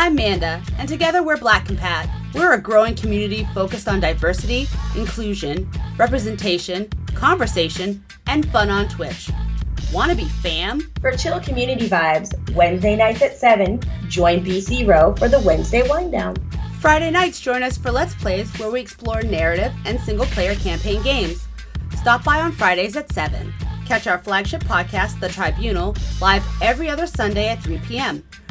I'm Manda, and together we're Black Compat. We're a growing community focused on diversity, inclusion, representation, conversation, and fun on Twitch. Want to be fam? For chill community vibes, Wednesday nights at 7, join BC Row for the Wednesday Wind Down. Friday nights, join us for Let's Plays where we explore narrative and single player campaign games. Stop by on Fridays at 7. Catch our flagship podcast, The Tribunal, live every other Sunday at 3 p.m.,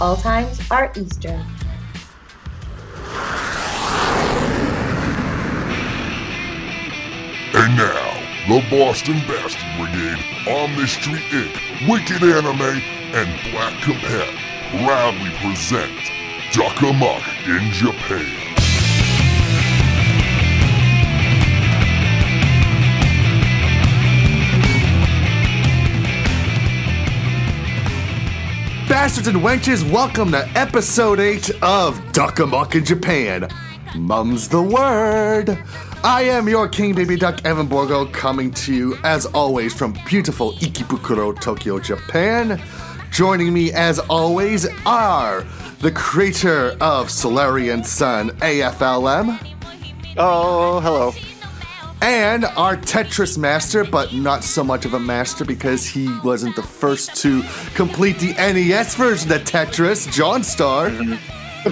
All times are Eastern. And now, the Boston Bastard Brigade, Omni-Street Inc., Wicked Anime, and Black Compat proudly present Amuck in Japan. Bastards and wenches, welcome to episode 8 of Duck Amuck in Japan. Mum's the word. I am your King Baby Duck, Evan Borgo, coming to you as always from beautiful Ikebukuro, Tokyo, Japan. Joining me as always are the creator of Solarian Sun AFLM Oh, hello. And our Tetris master, but not so much of a master because he wasn't the first to complete the NES version of Tetris, JonStar.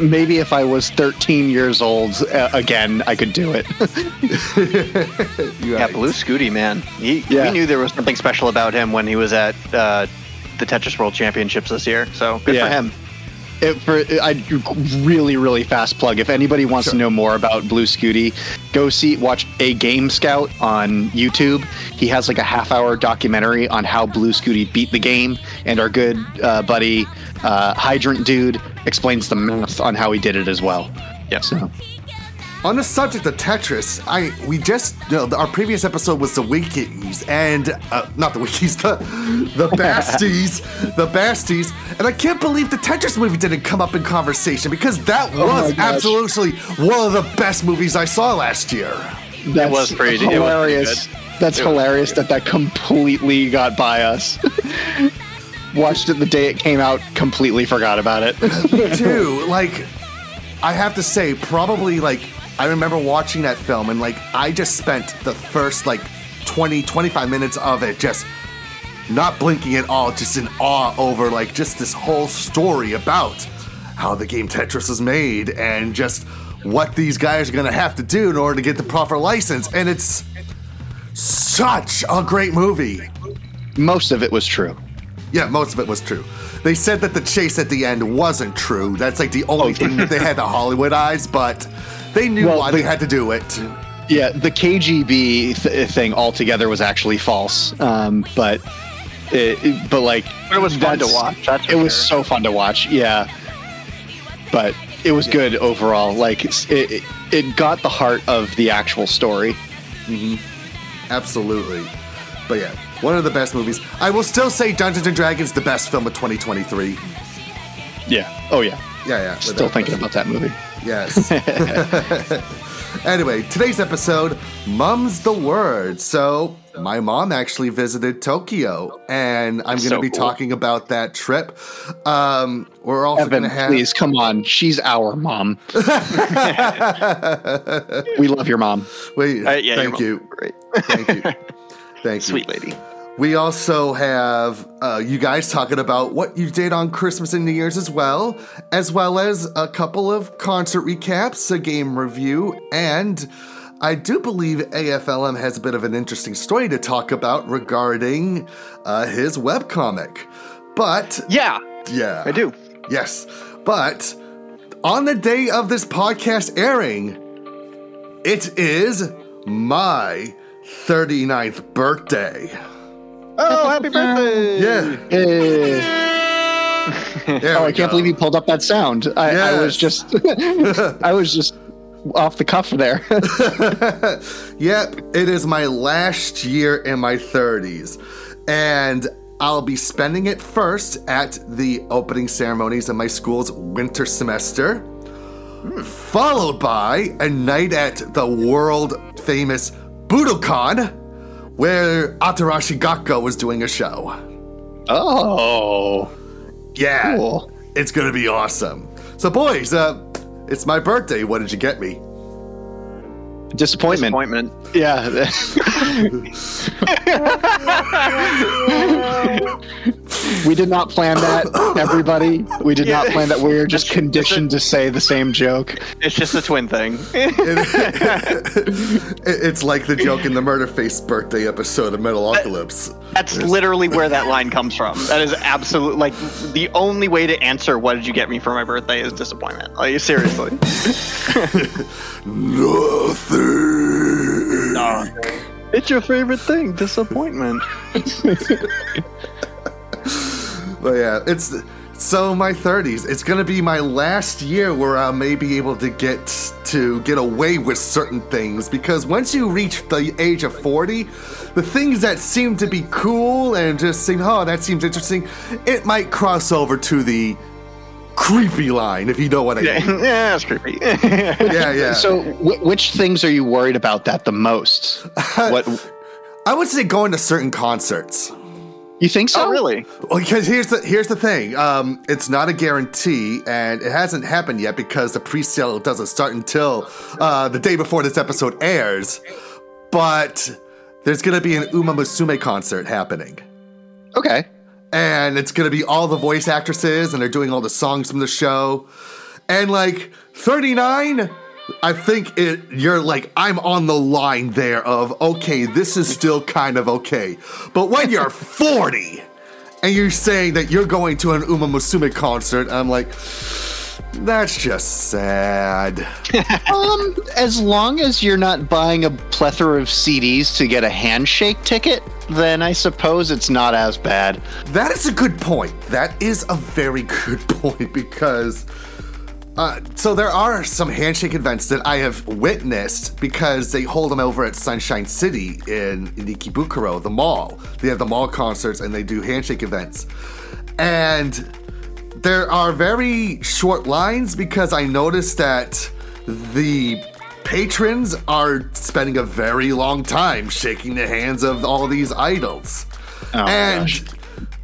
Maybe if I was 13 years old uh, again, I could do it. You Yeah, right. Blue Scuti, man. He, Yeah. We knew there was something special about him when he was at uh, the Tetris World Championships this year. So good Yeah. for him. It, for I really really fast plug. If anybody wants to know more about Blue Scuti, go see watch a Game Scout on YouTube. He has like a half hour documentary on how Blue Scuti beat the game, and our good uh, buddy uh, HydrantDude explains the math on how he did it as well. Yeah. So On the subject of Tetris, I we just you know, our previous episode was the wikis and uh, not the wikis, the the basties, the basties, and I can't believe the Tetris movie didn't come up in conversation because that Oh was gosh. absolutely one of the best movies I saw last year. That was pretty- it was pretty hilarious. That's It hilarious that that completely got by us. Watched it the day it came out, completely forgot about it. Me too. Like, I have to say, probably like I remember watching that film and like I just spent the first like 20, 25 minutes of it just not blinking at all, just in awe over like just this whole story about how the game Tetris was made and just what these guys are gonna have to do in order to get the proper license. And it's such a great movie. Most of it was true. Yeah, most of it was true. They said that the chase at the end wasn't true. That's like the only oh, thing that they had the Hollywood eyes, but they knew Well, why the- they had to do it. Yeah, the KGB th- thing altogether was actually false. Um, but it, it- but like But it was fun to watch, that's for it was so fun to watch. Yeah, but it was good overall. Like it, it, it got the heart of the actual story. Mm-hmm. Absolutely. But yeah, one of the best movies. I will still say Dungeons and Dragons the best film of 2023. Yeah. Oh yeah. Yeah, yeah. Still thinking question. about that movie. Yes. anyway, today's episode, Mum's the Word. So, my mom actually visited Tokyo, and I'm going to So be cool. talking about that trip. Um, we're also going to have. please come on. She's our mom. we love your mom. Wait, Uh, yeah, thank you're you. Great. Thank you. Thank you, Sweet you. lady. We also have uh, you guys talking about what you did on Christmas and New Year's as well, as well as a couple of concert recaps, a game review, and I do believe AFLM has a bit of an interesting story to talk about regarding uh, his webcomic. But Yeah, yeah, I do. Yes, but on the day of this podcast airing, it is my 39th birthday. Oh, happy birthday! Yeah. There oh, we I can't go. believe you pulled up that sound. I, I was just, I was just off the cuff there. Yep, it is my last year in my 30s. And I'll be spending it first at the opening ceremonies of my school's winter semester, hmm. followed by a night at the world famous Budokan, where Atarashii Gakko was doing a show. oh, Yeah, Cool. it's gonna be awesome. So, boys, uh, it's my birthday. What did you get me? Disappointment. Disappointment. Yeah. we did not plan that, everybody. We did not plan that. We were just conditioned to say the same joke. It's just a twin thing. It- it's like the joke in the Murderface birthday episode of Metalocalypse. That's literally where that line comes from. That is absolute. Like the only way to answer "What did you get me for my birthday?" is disappointment. Like seriously. Nothing. It's your favorite thing, disappointment. But yeah, it's so my 30s. It's gonna be my last year where I may be able to get to get away with certain things because once you reach the age of 40, the things that seem to be cool and just seem, oh, that seems interesting, it might cross over to the creepy line, if you know what I Yeah, mean. yeah, that's creepy. Yeah, yeah. So, wh- which things are you worried about that the most? What I would say going to certain concerts. you think so? oh, really? Well, because here's the here's the thing. Um, it's not a guarantee, and it hasn't happened yet because the pre-sale doesn't start until uh, the day before this episode airs. But there's gonna be an Uma Musume concert happening, Okay. And it's gonna be all the voice actresses, and they're doing all the songs from the show. And like 39, I think it. You're like I'm on the line there of okay, this is still kind of okay, but when you're 40 and you're saying that you're going to an Uma Musume concert, I'm like, that's just sad. Um, as long as you're not buying a plethora of CDs to get a handshake ticket, then I suppose it's not as bad. That is a good point. That is a very good point because. Uh, so there are some handshake events that I have witnessed because they hold them over at Sunshine City in, Ikebukuro, the mall. They have the mall concerts and they do handshake events. And there are very short lines because I noticed that the patrons are spending a very long time shaking the hands of all these idols. Oh, and gosh.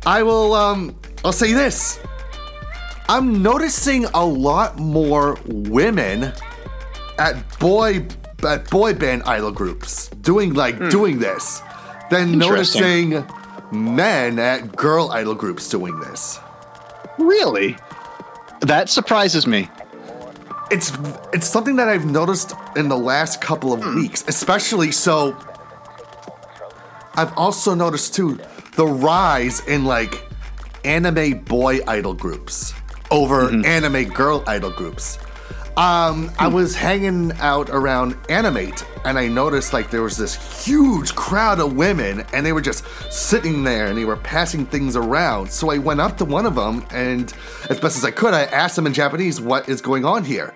I will um I'll say this. I'm noticing a lot more women at boy at boy band idol groups doing like doing this than noticing men at girl idol groups doing this. Really? That surprises me. It's it's something that I've noticed in the last couple of hmm. weeks, especially so. I've also noticed too the rise in like anime boy idol groups over mm-hmm. anime girl idol groups. Um, I was hanging out around Animate and I noticed like there was this huge crowd of women and they were just sitting there and they were passing things around. So I went up to one of them and, as best as I could, I asked them in Japanese what is going on here.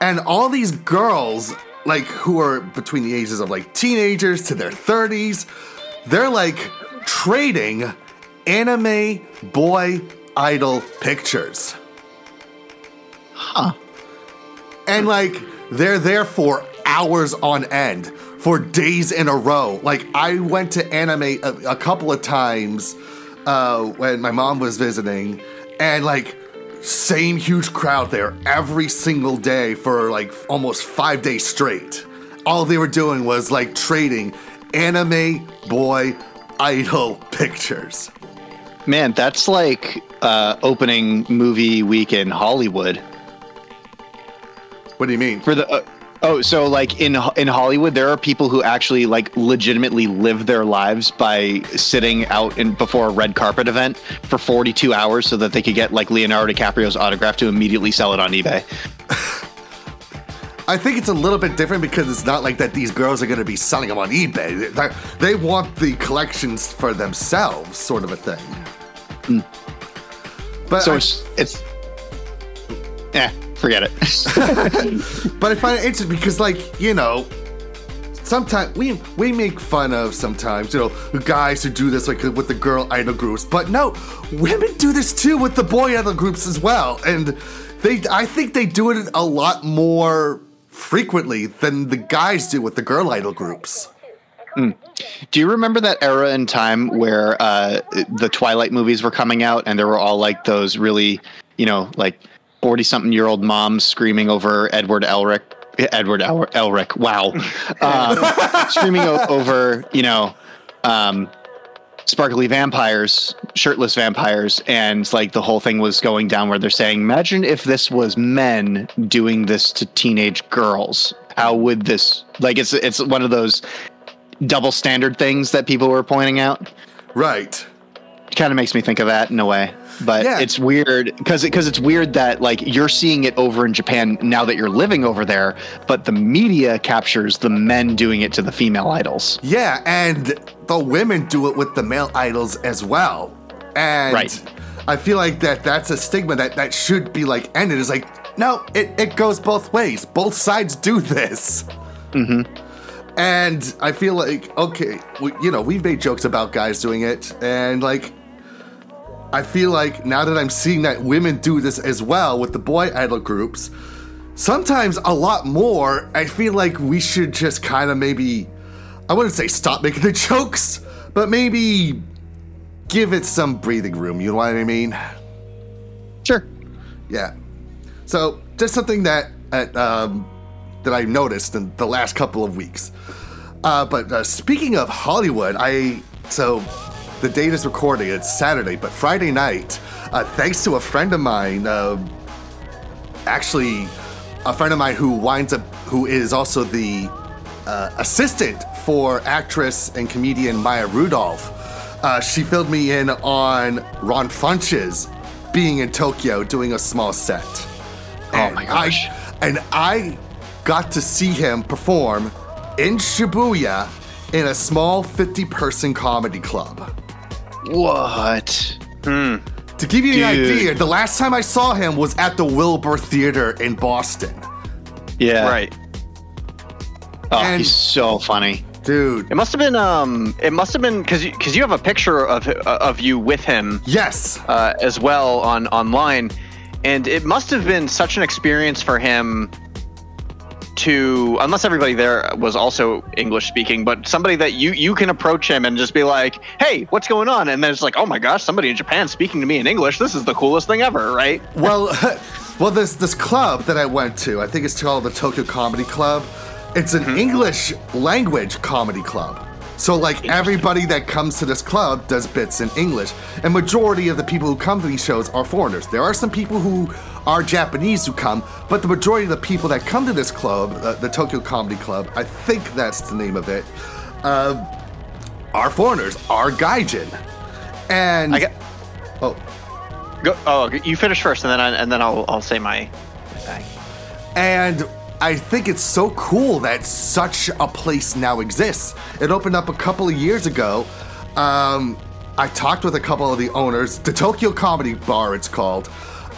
And all these girls, like who are between the ages of like teenagers to their 30s, they're like trading anime boy idol pictures. Huh. And like they're there for hours on end, for days in a row. Like I went to animate a, a couple of times uh, when my mom was visiting, and like same huge crowd there every single day for like almost five days straight. All they were doing was like trading anime boy idol pictures. Man, that's like uh, opening movie week in Hollywood. What do you mean? For the uh, oh, so like in in Hollywood, there are people who actually like legitimately live their lives by sitting out in before a red carpet event for 42 hours so that they could get like Leonardo DiCaprio's autograph to immediately sell it on eBay. I think it's a little bit different because it's not like that these girls are going to be selling them on eBay. They, they want the collections for themselves, sort of a thing. But so I- it's it's yeah, forget it. But I find it interesting because, like, you know, sometimes we we make fun of sometimes, you know, guys who do this like with the girl idol groups. But no, women do this too with the boy idol groups as well, and they I think they do it a lot more frequently than the guys do with the girl idol groups. Do you remember that era in time where uh, the Twilight movies were coming out and there were all like those really, you know, like 40 something year old moms screaming over Edward Elric? Edward El- Elric, wow. Um, screaming o- over, you know, um, sparkly vampires, shirtless vampires. And like the whole thing was going down where they're saying, imagine if this was men doing this to teenage girls. How would this, like, it's, it's one of those double standard things that people were pointing out. Right. Kind of makes me think of that in a way. But Yeah. it's weird because because it's weird that like you're seeing it over in Japan now that you're living over there, but the media captures the men doing it to the female idols. Yeah, and the women do it with the male idols as well. And Right. I feel like that that's a stigma that that should be like ended. Is like no, it, it goes both ways. Both sides do this. Mm-hmm. And I feel like okay, we, you know, we've made jokes about guys doing it, and like. I feel like now that I'm seeing that women do this as well with the boy idol groups, sometimes a lot more, I feel like we should just kind of maybe, I wouldn't say stop making the jokes, but maybe give it some breathing room. You know what I mean? Sure. Yeah. So just something that that, um, that I noticed in the last couple of weeks. Uh, but uh, speaking of Hollywood, I so the date is recording. It's Saturday, but Friday night, uh, thanks to a friend of mine, um actually a friend of mine who winds up who is also the uh, assistant for actress and comedian Maya Rudolph. Uh, she filled me in on Ron Funches being in Tokyo doing a small set. And my gosh. I, and I got to see him perform in Shibuya in a small 50 person comedy club. What? To give you an idea, the last time I saw him was at the Wilbur Theater in Boston. Yeah. Right. Oh, And- he's so funny. Dude, It must have been. Um. It must have been because because you have a picture of of you with him yes. uh, as well on online, and it must have been such an experience for him to unless everybody there was also English speaking, but somebody that you you can approach him and just be like, "Hey, what's going on?" And then it's like, "Oh my gosh, somebody in Japan speaking to me in English. This is the coolest thing ever!" Right? Well, well, this this club that I went to, I think it's called the Tokyo Comedy Club. It's an mm-hmm. English language comedy club. So like everybody that comes to this club does bits in English, and majority of the people who come to these shows are foreigners. There are some people who are Japanese who come, but the majority of the people that come to this club, uh, the Tokyo Comedy Club, I think that's the name of it, uh, are foreigners, are gaijin, and I get. oh. Go. Oh, you finish first, and then I, and then I'll I'll say my. thing. And I think it's so cool that such a place now exists. It opened up a couple of years ago. Um, I talked with a couple of the owners, the Tokyo Comedy Bar, it's called.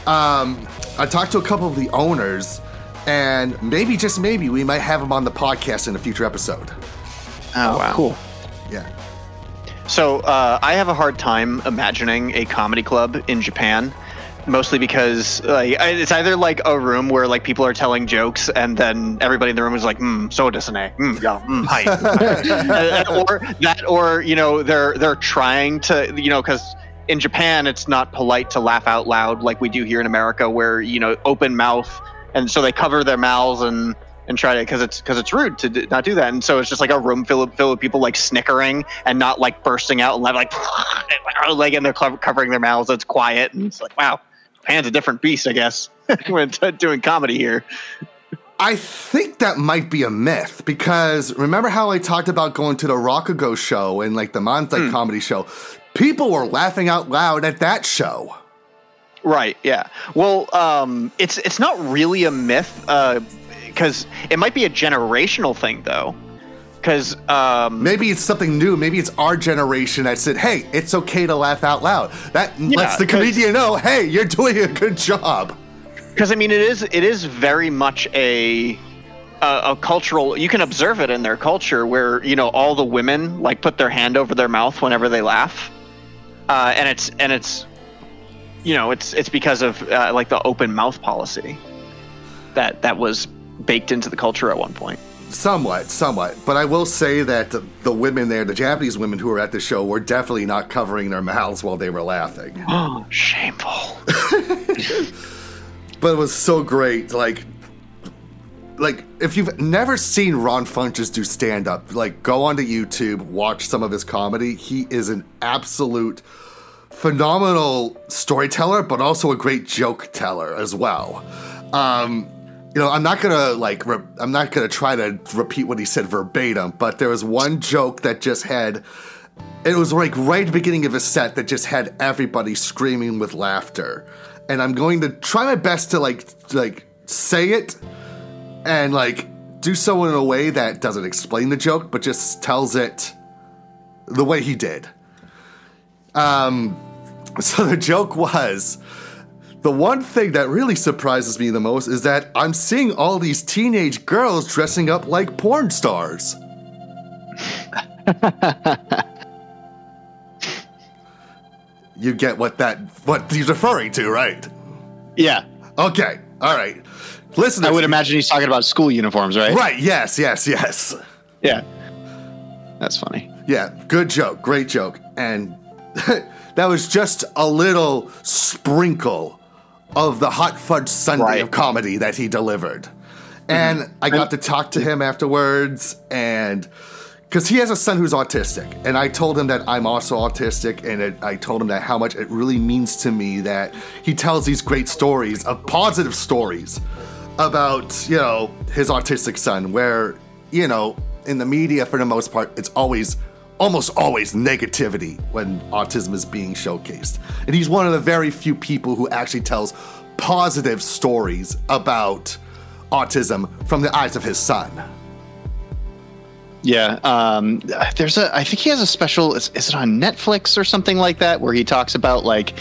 Um, I talked to a couple of the owners, and maybe, just maybe, we might have them on the podcast in a future episode. Oh, wow. cool. Yeah. So uh, I have a hard time imagining a comedy club in Japan, mostly because like it's either like a room where like people are telling jokes and then everybody in the room is like, "Hmm, so desu ne, mm, yeah, mm, hi," Uh, or that, or you know, they're they're trying to, you know, because in Japan it's not polite to laugh out loud like we do here in America, where you know, open mouth, and so they cover their mouths and and try to because it's because it's rude to d- not do that. And so it's just like a room full of, full of people like snickering and not like bursting out and like like and they're co- covering their mouths it's quiet and it's like wow Japan's a different beast i guess when doing comedy here I think that might be a myth because remember how I talked about going to the Rakugo show and like the Manzai comedy show? People were laughing out loud at that show. Right. Yeah. Well, um, it's it's not really a myth because it might be a generational thing though. Because um, Maybe it's something new. Maybe it's our generation that said, "Hey, it's okay to laugh out loud." That lets the comedian know, "Hey, you're doing a good job." because I mean it is it is very much a, a a cultural. You can observe it in their culture where you know all the women like put their hand over their mouth whenever they laugh, uh, and it's and it's you know it's it's because of uh, like the open mouth policy that that was baked into the culture at one point. Somewhat, somewhat. But I will say that the, women there, the Japanese women who were at the show, were definitely not covering their mouths while they were laughing. Oh, shameful. But it was so great. Like, like if you've never seen Ron Funches do stand up, like go onto YouTube, watch some of his comedy. He is an absolute phenomenal storyteller, but also a great joke teller as well. Um, you know, I'm not gonna like, re- I'm not gonna try to repeat what he said verbatim, but there was one joke that just had, it was like right at the beginning of his set that just had everybody screaming with laughter, and I'm going to try my best to like, like say it, and like do so in a way that doesn't explain the joke, but just tells it the way he did. Um, so the joke was the one thing that really surprises me the most is that I'm seeing all these teenage girls dressing up like porn stars. you get what that what he's referring to, right? Yeah. Okay, all right. Listen, I would imagine he's talking about school uniforms, right? Right? Yes, yes, yes. Yeah. That's funny. Yeah, good joke, great joke, and that was just a little sprinkle of the hot fudge sundae Right. of comedy that he delivered. Mm-hmm. And I got to talk to him afterwards, and because he has a son who's autistic, and I told him that I'm also autistic, and it, I told him that how much it really means to me that he tells these great stories, of positive stories, about you know his autistic son, where you know in the media for the most part it's always almost always negativity when autism is being showcased, and he's one of the very few people who actually tells positive stories about autism from the eyes of his son. Yeah. Um, there's a, I think he has a special, is, is it on Netflix or something like that, where he talks about like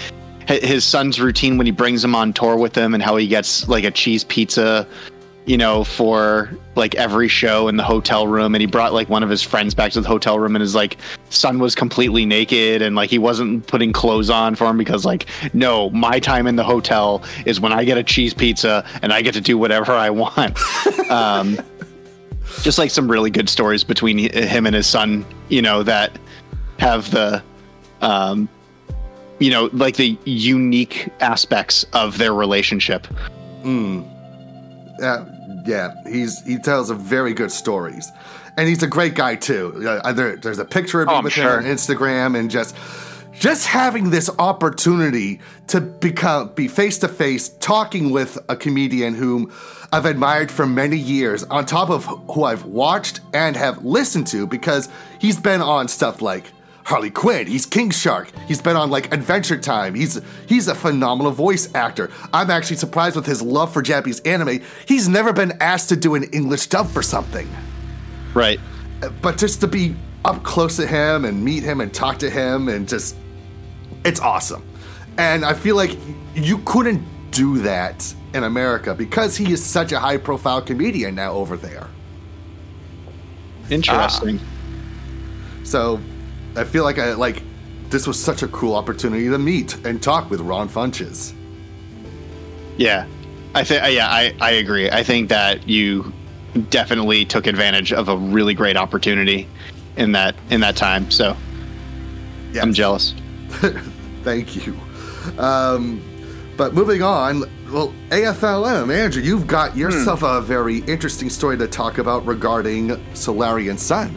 his son's routine when he brings him on tour with him and how he gets like a cheese pizza, you know, for like every show in the hotel room. And he brought like one of his friends back to the hotel room and his like son was completely naked and like he wasn't putting clothes on for him because like, no, my time in the hotel is when I get a cheese pizza and I get to do whatever I want. um, just like some really good stories between him and his son, you know, that have the, um, you know, like the unique aspects of their relationship. Yeah, yeah, he's he tells a very good stories, and he's a great guy too. Uh, there, there's a picture of Oh, with sure. him on Instagram, and just just having this opportunity to become be face to face talking with a comedian whom I've admired for many years, on top of who I've watched and have listened to, because he's been on stuff like. Harley Quinn. He's King Shark. He's been on like Adventure Time. He's he's a phenomenal voice actor. I'm actually surprised with his love for Japanese anime. He's never been asked to do an English dub for something. Right. But just to be up close to him and meet him and talk to him and just it's awesome. And I feel like you couldn't do that in America because he is such a high profile comedian now over there. Interesting. Ah. So I feel like I like this was such a cool opportunity to meet and talk with Ron Funches. Yeah. I think, yeah, I, I agree. I think that you definitely took advantage of a really great opportunity in that, in that time. So Yes. I'm jealous. Thank you. Um, but moving on, well, AFLM, Andrew, you've got yourself a very interesting story to talk about regarding Solarian Sun.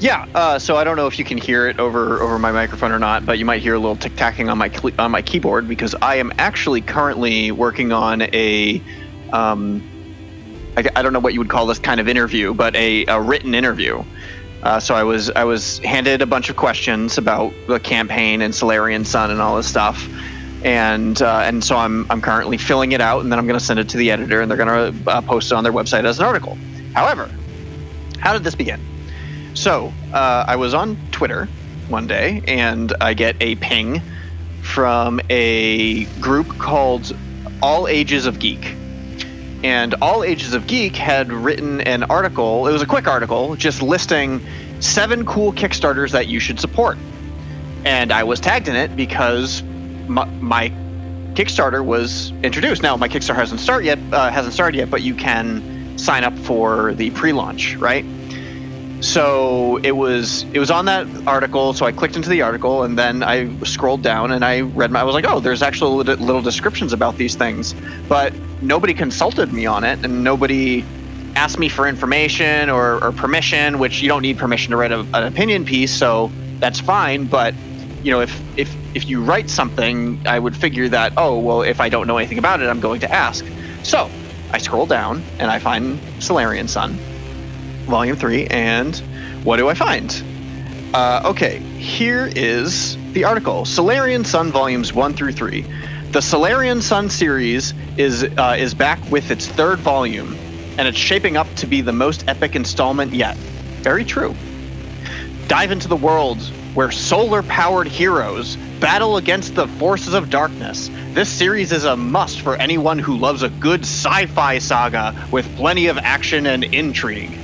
Yeah, uh, so I don't know if you can hear it over over my microphone or not, but you might hear a little tick tacking on my on my keyboard because I am actually currently working on a, um, I, I don't know what you would call this kind of interview, but a, a written interview. Uh, so I was I was handed a bunch of questions about the campaign and Solarian Sun and all this stuff, and uh, and so I'm I'm currently filling it out, and then I'm going to send it to the editor, and they're going to uh, post it on their website as an article. However, how did this begin? So uh, I was on Twitter one day, and I get a ping from a group called All Ages of Geek. And All Ages of Geek had written an article. It was a quick article, just listing seven cool Kickstarters that you should support. And I was tagged in it because my, my Kickstarter was introduced. Now my Kickstarter hasn't started yet, uh, hasn't started yet, but you can sign up for the pre-launch, right? So it was it was on that article. So I clicked into the article and then I scrolled down and I read. My, I was like, oh, there's little, little descriptions about these things, but nobody consulted me on it and nobody asked me for information or, or permission. Which you don't need permission to write a, an opinion piece, so that's fine. But you know, if if if you write something, I would figure that oh well, if I don't know anything about it, I'm going to ask. So I scroll down and I find Solarian Sun volume three, and what do I find? Uh, okay, here is the article Solarian Sun volumes one through three. The Solarian Sun series is uh, is back with its third volume, and it's shaping up to be the most epic installment yet. Very true. Dive into the world where solar-powered heroes battle against the forces of darkness. This series is a must for anyone who loves a good sci-fi saga with plenty of action and intrigue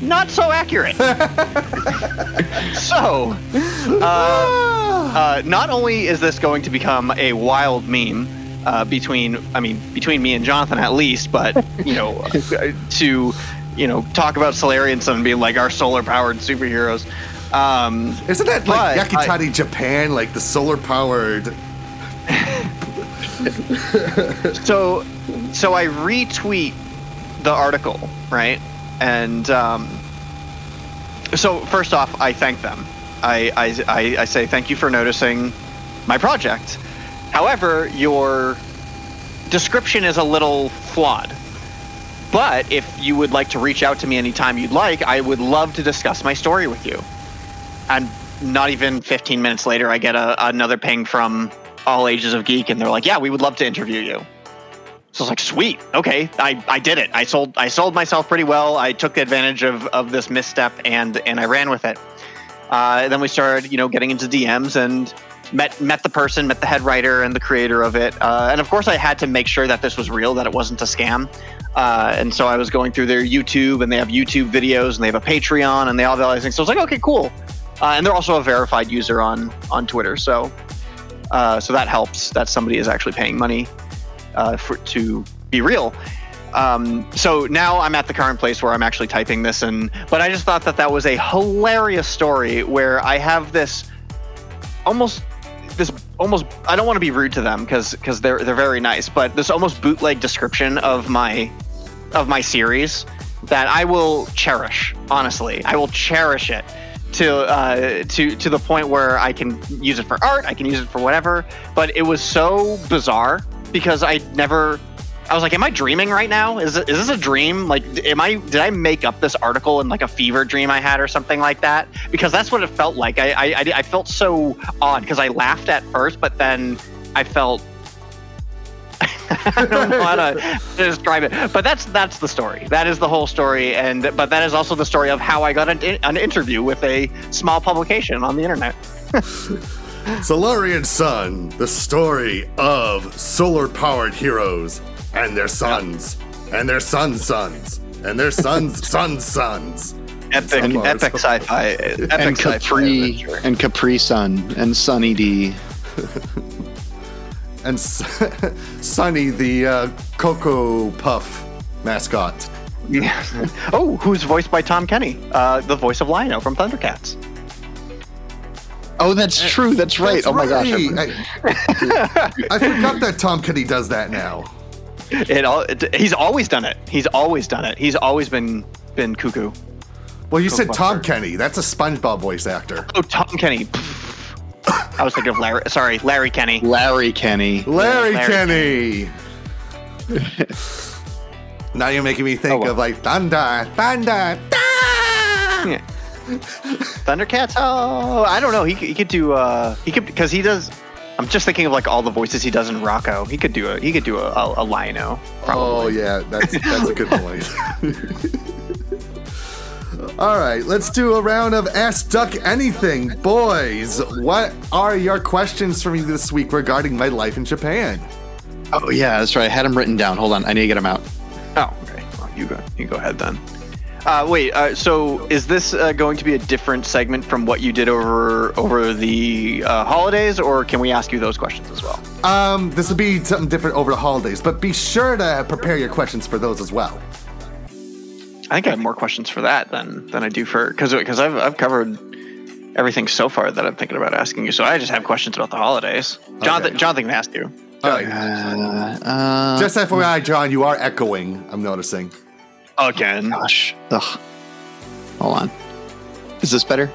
not so accurate. so, uh, uh, not only is this going to become a wild meme uh, between, I mean, between me and Jonathan at least, but you know, to you know, talk about Solarian Sun being like our solar-powered superheroes. Um, Isn't that like Yakutani I, Japan, like the solar-powered? so, so I retweet the article, right? And um, so first off, I thank them. I, I, I, say thank you for noticing my project. However, your description is a little flawed. But if you would like to reach out to me anytime you'd like, I would love to discuss my story with you. And not even 15 minutes later, I get a, another ping from All Ages of Geek, and they're like, "Yeah, we would love to interview you." So I was like, sweet, okay, I, I did it. I sold I sold myself pretty well. I took advantage of, of this misstep and and I ran with it. Uh, then we started, you know, getting into DMs and met met the person, met the head writer and the creator of it. Uh, and of course, I had to make sure that this was real, that it wasn't a scam. Uh, and so I was going through their YouTube, and they have YouTube videos, and they have a Patreon, and they all have these things. So I was like, okay, cool. Uh, and they're also a verified user on on Twitter, so uh, so that helps that somebody is actually paying money uh, for, to be real. Um, so now I'm at the current place where I'm actually typing this, and but I just thought that that was a hilarious story where I have this almost this almost I don't want to be rude to them because because they're they're very nice, but this almost bootleg description of my of my series that I will cherish. Honestly, I will cherish it to uh, to to the point where I can use it for art, I can use it for whatever. But it was so bizarre because I never. I was like, "Am I dreaming right now? Is is this a dream? Like, am I? Did I make up this article in like a fever dream I had or something like that? Because that's what it felt like. I I, I felt so odd because I laughed at first, but then I felt I don't know how to describe it, but that's that's the story. That is the whole story, and but that is also the story of how I got an, an interview with a small publication on the internet. Solarian Sun, the story of solar powered heroes and their sons, and their sons' sons, and their sons' sons' sons. Epic, and, epic sci-fi, epic and Capri, and Capri Sun, and Sunny D, and Sunny, the uh, Cocoa Puff mascot. oh, who's voiced by Tom Kenny, uh, the voice of Lion-O from Thundercats. Oh, that's true. That's right. That's oh my right. gosh. I, I, forgot that Tom Kenny does that now. It all. It, he's always done it. He's always done it. He's always been been cuckoo. Well, you said Tom Kenny. That's a SpongeBob voice actor. Oh, Tom Kenny. I was thinking of Larry. Sorry, Larry Kenney. Larry Kenney. Larry, Larry Kenney. now you're making me think oh, well. of like thunder, thunder, thunder. Yeah. Thundercats? Oh, I don't know. He, he could do. Uh, he could because he does. I'm just thinking of like all the voices he does in Rocko. He could do a. He could do a, a, a Lion-O. Probably. Oh yeah, that's that's a good point. All right, let's do a round of Ask Duck Anything. Boys, what are your questions for me this week regarding my life in Japan? Oh yeah, that's right. I had them written down. Hold on, I need to get them out. Oh, okay. Well, you go. You go ahead then. Uh, wait. Uh, so, is this uh, going to be a different segment from what you did over over the uh, holidays, or can we ask you those questions as well? Um, this will be something different over the holidays, but be sure to prepare your questions for those as well. I think I have more questions for that than than I do for because because I've I've covered everything so far that I'm thinking about asking you. So I just have questions about the holidays. Jonathan, Okay. Jonathan can ask you. All right. Uh, uh, Just FYI, John, you are echoing. I'm noticing. Again. gosh. Ugh. Hold on. Is this better?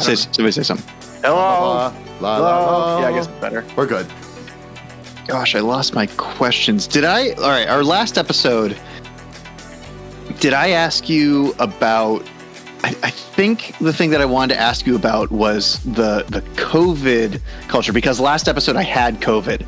Say, somebody say something. Hello. La, la, la, la. Yeah, I guess it's better. we're good. Gosh, I lost my questions. Did I? All right, our last episode. Did I ask you about? I, I think the thing that I wanted to ask you about was the the COVID culture because last episode I had COVID,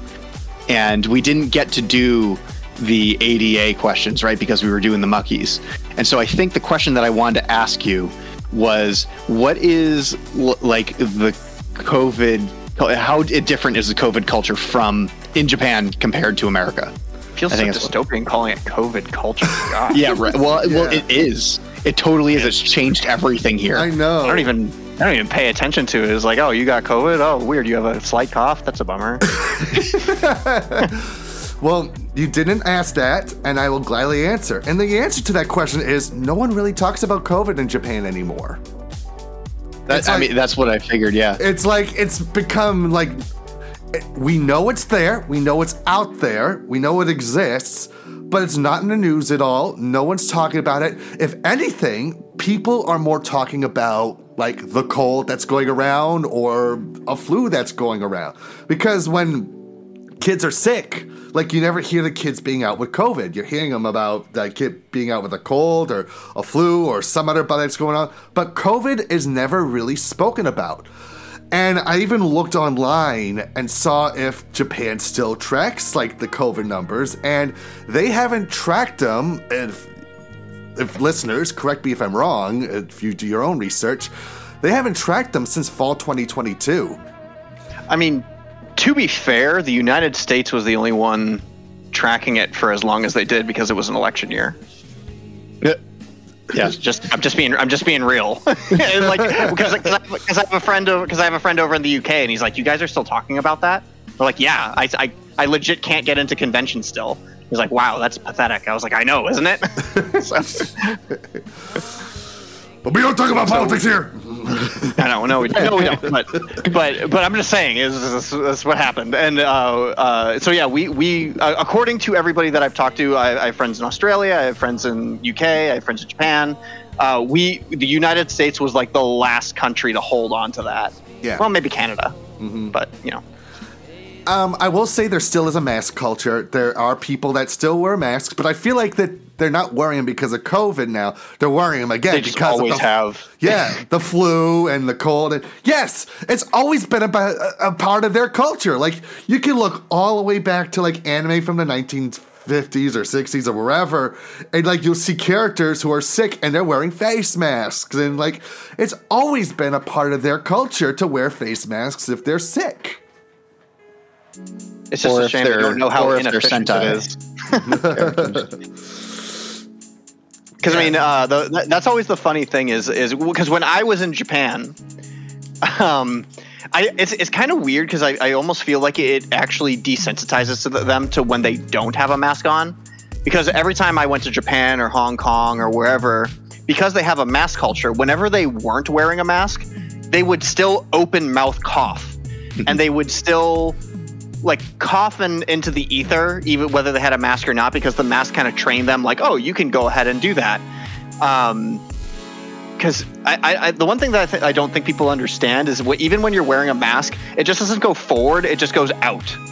and we didn't get to do the ADA questions right because we were doing the muckies, and so I think the question that I wanted to ask you was what is like the COVID how different is the COVID culture from in Japan compared to America? Feels I so think it's- dystopian calling it COVID culture. God. Yeah, right. Well, well, it is. It totally is. It's changed everything here. I know. I don't even I don't even pay attention to it. It's like, oh, you got COVID. Oh, weird. You have a slight cough. That's a bummer. Well, you didn't ask that, and I will gladly answer. And the answer to that question is no one really talks about COVID in Japan anymore. That- It's I mean, that's what I figured. Yeah. It's like it's become like we know it's there, we know it's out there, we know it exists, but it's not in the news at all. No one's talking about it. If anything, people are more talking about like the cold that's going around or a flu that's going around. Because when kids are sick. Like you never hear the kids being out with COVID. You're hearing them about that kid being out with a cold or a flu or some other bug that's going on. But COVID is never really spoken about. And I even looked online and saw if Japan still tracks like the COVID numbers, and they haven't tracked them. If if listeners correct me if I'm wrong, if you do your own research, they haven't tracked them since fall 2022. I mean, to be fair, the United States was the only one tracking it for as long as they did because it was an election year. Yeah. Yeah, Just I'm just being I'm just being real. Like because I, I have a friend over because I have a friend over in the UK and he's like, you guys are still talking about that? We're like, yeah, I, I I legit can't get into convention still. He's like, wow, that's pathetic. I was like, I know, isn't it? So- But we don't talk about politics here. I know, no, we, no, we don't. But, but, but I'm just saying, is is what happened. And uh, uh, so, yeah, we, we uh, according to everybody that I've talked to, I, I have friends in Australia, I have friends in UK, I have friends in Japan. Uh, we, the United States, was like the last country to hold on to that. Yeah. Well, maybe Canada, but you know, Um, I will say there still is a mask culture. There are people that still wear masks, but I feel like that they're not worrying because of COVID now. They're worrying them again they just because always of the, have. Yeah, the flu and the cold. And yes, it's always been about a, a part of their culture. Like you can look all the way back to like anime from the 1950s or 60s or wherever, and like you'll see characters who are sick and they're wearing face masks. And like it's always been a part of their culture to wear face masks if they're sick. It's just Or a if shame they don't know how or if they're inefficient it Sentai. is. Because I mean, uh, the, that- that's always the funny thing is is because when I was in Japan, um, I it's it's kind of weird because I, I almost feel like it actually desensitizes to the, them to when they don't have a mask on, because every time I went to Japan or Hong Kong or wherever, because they have a mask culture, whenever they weren't wearing a mask, they would still open mouth cough, and they would still like coughin into the ether, even whether they had a mask or not, because the mask kind of trained them, like, oh, you can go ahead and do that. Um, because I, I, I, the one thing that I, th- I don't think people understand is what, even when you're wearing a mask, it just doesn't go forward; it just goes out.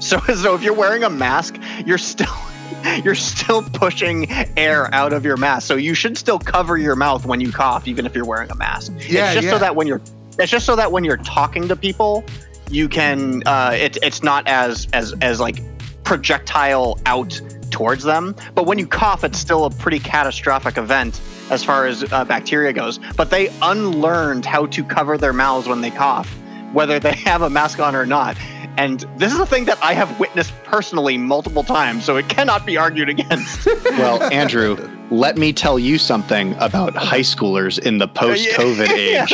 So, so if you're wearing a mask, you're still you're still pushing air out of your mask. So you should still cover your mouth when you cough, even if you're wearing a mask. Yeah, it's just yeah. so that when you're it's just so that when you're talking to people, you can uh, it, it's not as as as like projectile out towards them. But when you cough, it's still a pretty catastrophic event, as far as uh, bacteria goes, but they unlearned how to cover their mouths when they cough, whether they have a mask on or not. And this is a thing that I have witnessed personally multiple times, so it cannot be argued against. Well, Andrew, let me tell you something about high schoolers in the post COVID age.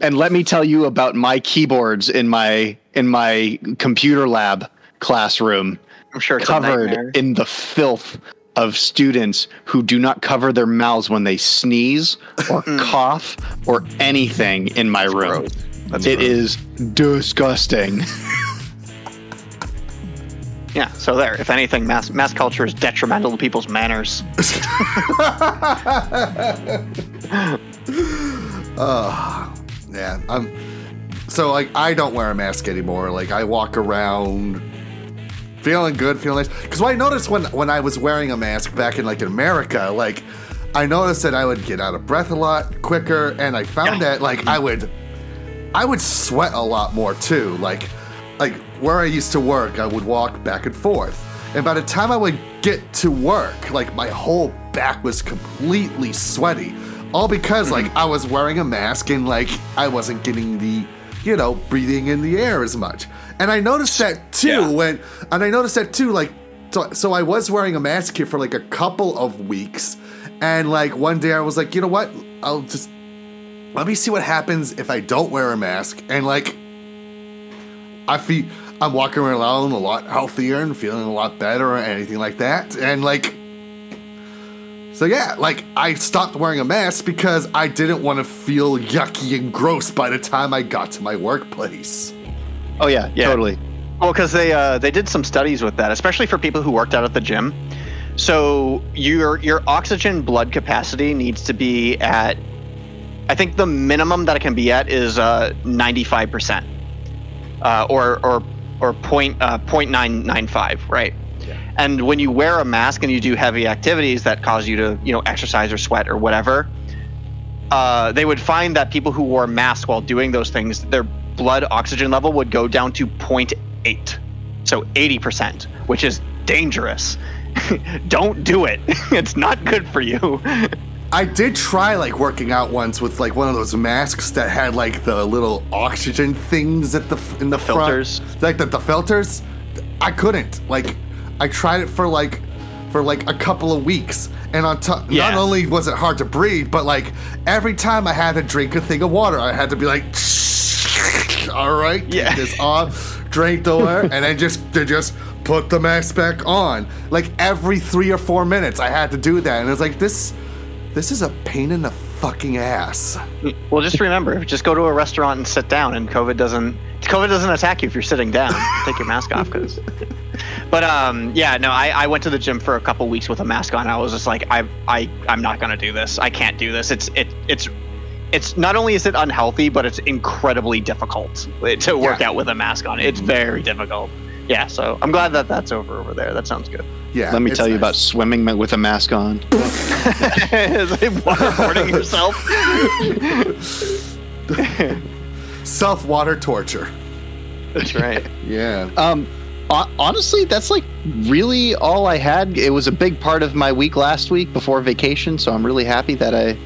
and let me tell you about my keyboards in my in my computer lab classroom I'm sure it's covered nightmare. in the filth of students who do not cover their mouths when they sneeze or hmm. cough or anything in my room. gross. That's It gross. is disgusting. Yeah, so there. If anything, mass mass culture is detrimental to people's manners. Ah, yeah, I'm. So like, I don't wear a mask anymore. Like, I walk around feeling good, feeling nice. Because what I noticed when when I was wearing a mask back in like in America, like, I noticed that I would get out of breath a lot quicker, and I found Yeah. that like I would, I would sweat a lot more too. Like, like where I used to work, I would walk back and forth, and by the time I would get to work, like my whole back was completely sweaty. All because like mm-hmm. I was wearing a mask and like I wasn't getting the, you know, breathing in the air as much. And I noticed that too Yeah. when, and I noticed that too, like, so, so I was wearing a mask here for like a couple of weeks. And like one day I was like, you know what? I'll just, let me see what happens if I don't wear a mask. And like, I feel, I'm walking around a lot healthier and feeling a lot better or anything like that. And like, so yeah, like I stopped wearing a mask because I didn't want to feel yucky and gross by the time I got to my workplace. Oh yeah, Yeah. totally. Well, because they uh, they did some studies with that, especially for people who worked out at the gym. So your your oxygen blood capacity needs to be at, I think the minimum that it can be at is ninety five percent, or or or point uh, point nine nine five, right? And when you wear a mask and you do heavy activities that cause you to you know exercise or sweat or whatever, uh, they would find that people who wore masks while doing those things, their blood oxygen level would go down to 0.8. So 80%, which is dangerous. Don't do it. it's not good for you. I did try like working out once with like one of those masks that had like the little oxygen things at the in the, filters? front, like the, the filters. I couldn't. Like, I tried it for like for like a couple of weeks, and on top, Yeah. not only was it hard to breathe, but like every time I had to drink a thing of water, I had to be like, all right, Yeah. this off, drink the water, and then just to just put the mask back on. Like every three or four minutes, I had to do that, and it's like this. This is a pain in the fucking ass. well, just remember, just go to a restaurant and sit down, and COVID doesn't COVID doesn't attack you if you're sitting down. Take your mask off, because. But um, yeah, no, I, I went to the gym for a couple weeks with a mask on. I was just like, I I I'm not gonna do this. I can't do this. It's it it's. It's not only is it unhealthy, but it's incredibly difficult to work Yeah. out with a mask on. It's very difficult. Yeah, so I'm glad that that's over over there. That sounds good. Yeah. Let me it's tell you nice. about swimming with a mask on. Is it waterboarding yourself? self water torture. That's right. Yeah. Um, honestly, that's like really all I had. It was a big part of my week last week before vacation, so I'm really happy that I